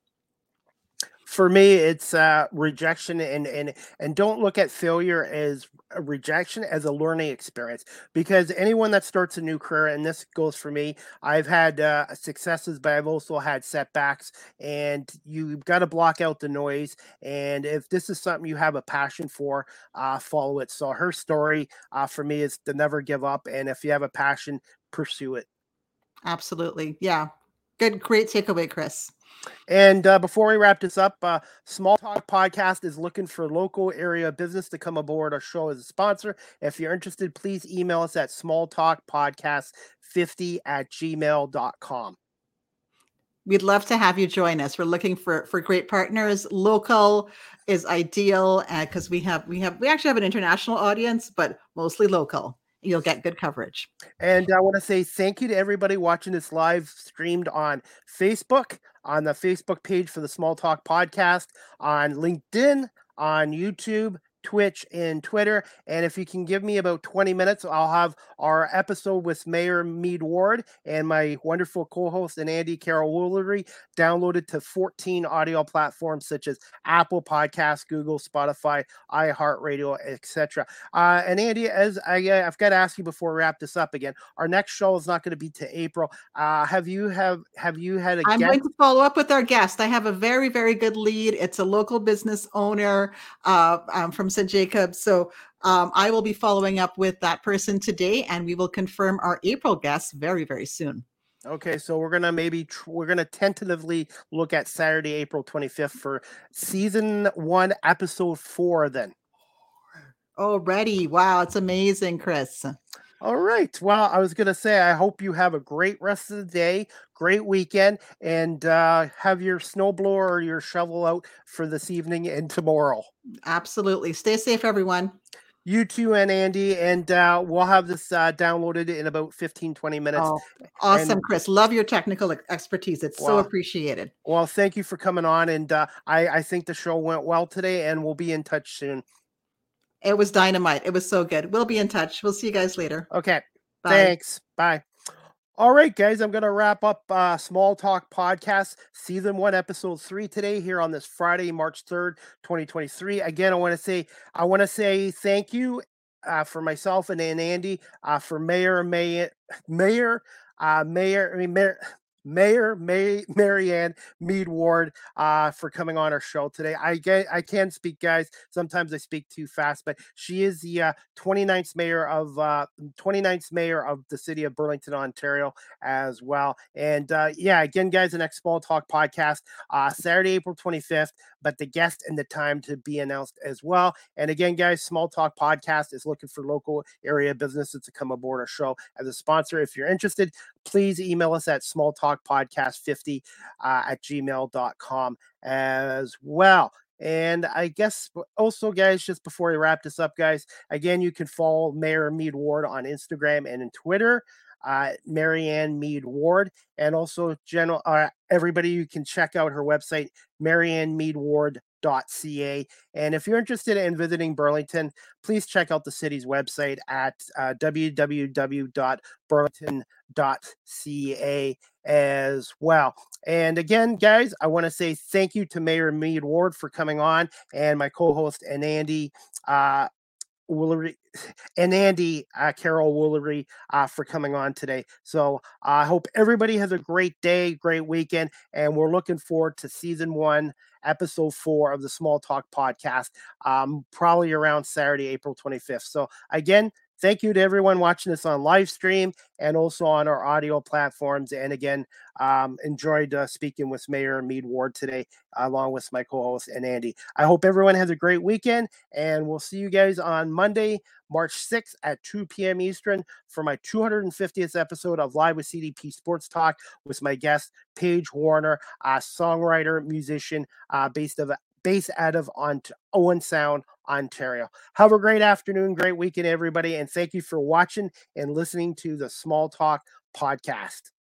For me it's uh rejection and and and don't look at failure as a rejection as a learning experience because anyone that starts a new career and this goes for me i've had uh, successes but i've also had setbacks and you've got to block out the noise and if this is something you have a passion for uh follow it. So her story uh for me is to never give up and if you have a passion pursue it. Absolutely. Yeah. Good, great takeaway, Chris. And uh, before we wrap this up, uh, Small Talk Podcast is looking for local area business to come aboard our show as a sponsor. If you're interested, please email us at smalltalkpodcast50 at gmail.com. We'd love to have you join us. We're looking for for great partners. Local is ideal because uh, we have we have we actually have an international audience, but mostly local you'll get good coverage. And I want to say thank you to everybody watching this live streamed on Facebook, on the Facebook page for the Small Talk podcast, on LinkedIn, on YouTube, Twitch, and Twitter. And if you can give me about 20 minutes, I'll have our episode with Mayor Meed Ward and my wonderful co host and Andy Carol Woolery downloaded to 14 audio platforms such as Apple Podcasts, Google, Spotify, iHeartRadio, etc. Uh, and Andy, as I, I've got to ask you before we wrap this up again, our next show is not going to be to April. Uh, have you have have you had a? I'm guest? going to follow up with our guest. I have a very very good lead. It's a local business owner uh, um, from St. Jacob. So um, I will be following up with that person today, and we will confirm our April guests very, very soon. Okay, so we're gonna maybe tr- we're gonna tentatively look at Saturday, April 25th for season one, episode four. Then. Already, wow, it's amazing, Chris. All right. Well, I was going to say, I hope you have a great rest of the day, great weekend, and uh, have your snowblower or your shovel out for this evening and tomorrow. Absolutely. Stay safe, everyone. You too, and Andy. And uh, we'll have this uh, downloaded in about 15, 20 minutes. Oh, awesome, and, Chris. Love your technical expertise. It's well, so appreciated. Well, thank you for coming on. And uh, I, I think the show went well today, and we'll be in touch soon. It was dynamite. It was so good. We'll be in touch. We'll see you guys later. Okay. Bye. Thanks. Bye. All right, guys, I'm going to wrap up uh, Small Talk Podcast, Season 1, Episode 3 today here on this Friday, March 3rd, 2023. Again, I want to say, I want to say thank you uh, for myself and, and Andy, uh, for Mayor, Mayor, Mayor, uh, Mayor, I mean, Mayor, Mayor May Marianne Meed Ward uh, for coming on our show today. I get I can speak, guys. Sometimes I speak too fast, but she is the uh, 29th mayor of uh, 29th mayor of the city of Burlington, Ontario, as well. And uh, yeah, again, guys, the next Small Talk podcast uh, Saturday, April 25th. But the guest and the time to be announced as well. And again, guys, Small Talk podcast is looking for local area businesses to come aboard our show as a sponsor. If you're interested, please email us at smalltalkpodcast50 uh, at gmail.com as well. And I guess also, guys, just before we wrap this up, guys, again, you can follow Mayor Meed Ward on Instagram and in Twitter, uh, Marianne Meed Ward, and also general uh, everybody. You can check out her website, Marianne Meed Ward ca. And if you're interested in visiting Burlington, please check out the city's website at uh, www.burlington.ca as well. And again, guys, I want to say thank you to Mayor Meed Ward for coming on and my co host and Andy. Uh, Woolery and Andy uh, Carol Woolery uh, for coming on today. So I hope everybody has a great day, great weekend, and we're looking forward to season one, episode four of the Small Talk podcast, um, probably around Saturday, April 25th. So again, thank you to everyone watching this on live stream and also on our audio platforms. And again, um, enjoyed uh, speaking with Mayor Meed Ward today, along with my co-host and Andy. I hope everyone has a great weekend, and we'll see you guys on Monday, March 6th at 2 p.m. Eastern for my 250th episode of Live with CDP Sports Talk with my guest Paige Warner, a songwriter, musician, uh, based of based out of Ont- Owen Sound, Ontario. Have a great afternoon, great weekend, everybody, and thank you for watching and listening to the Small Talk podcast.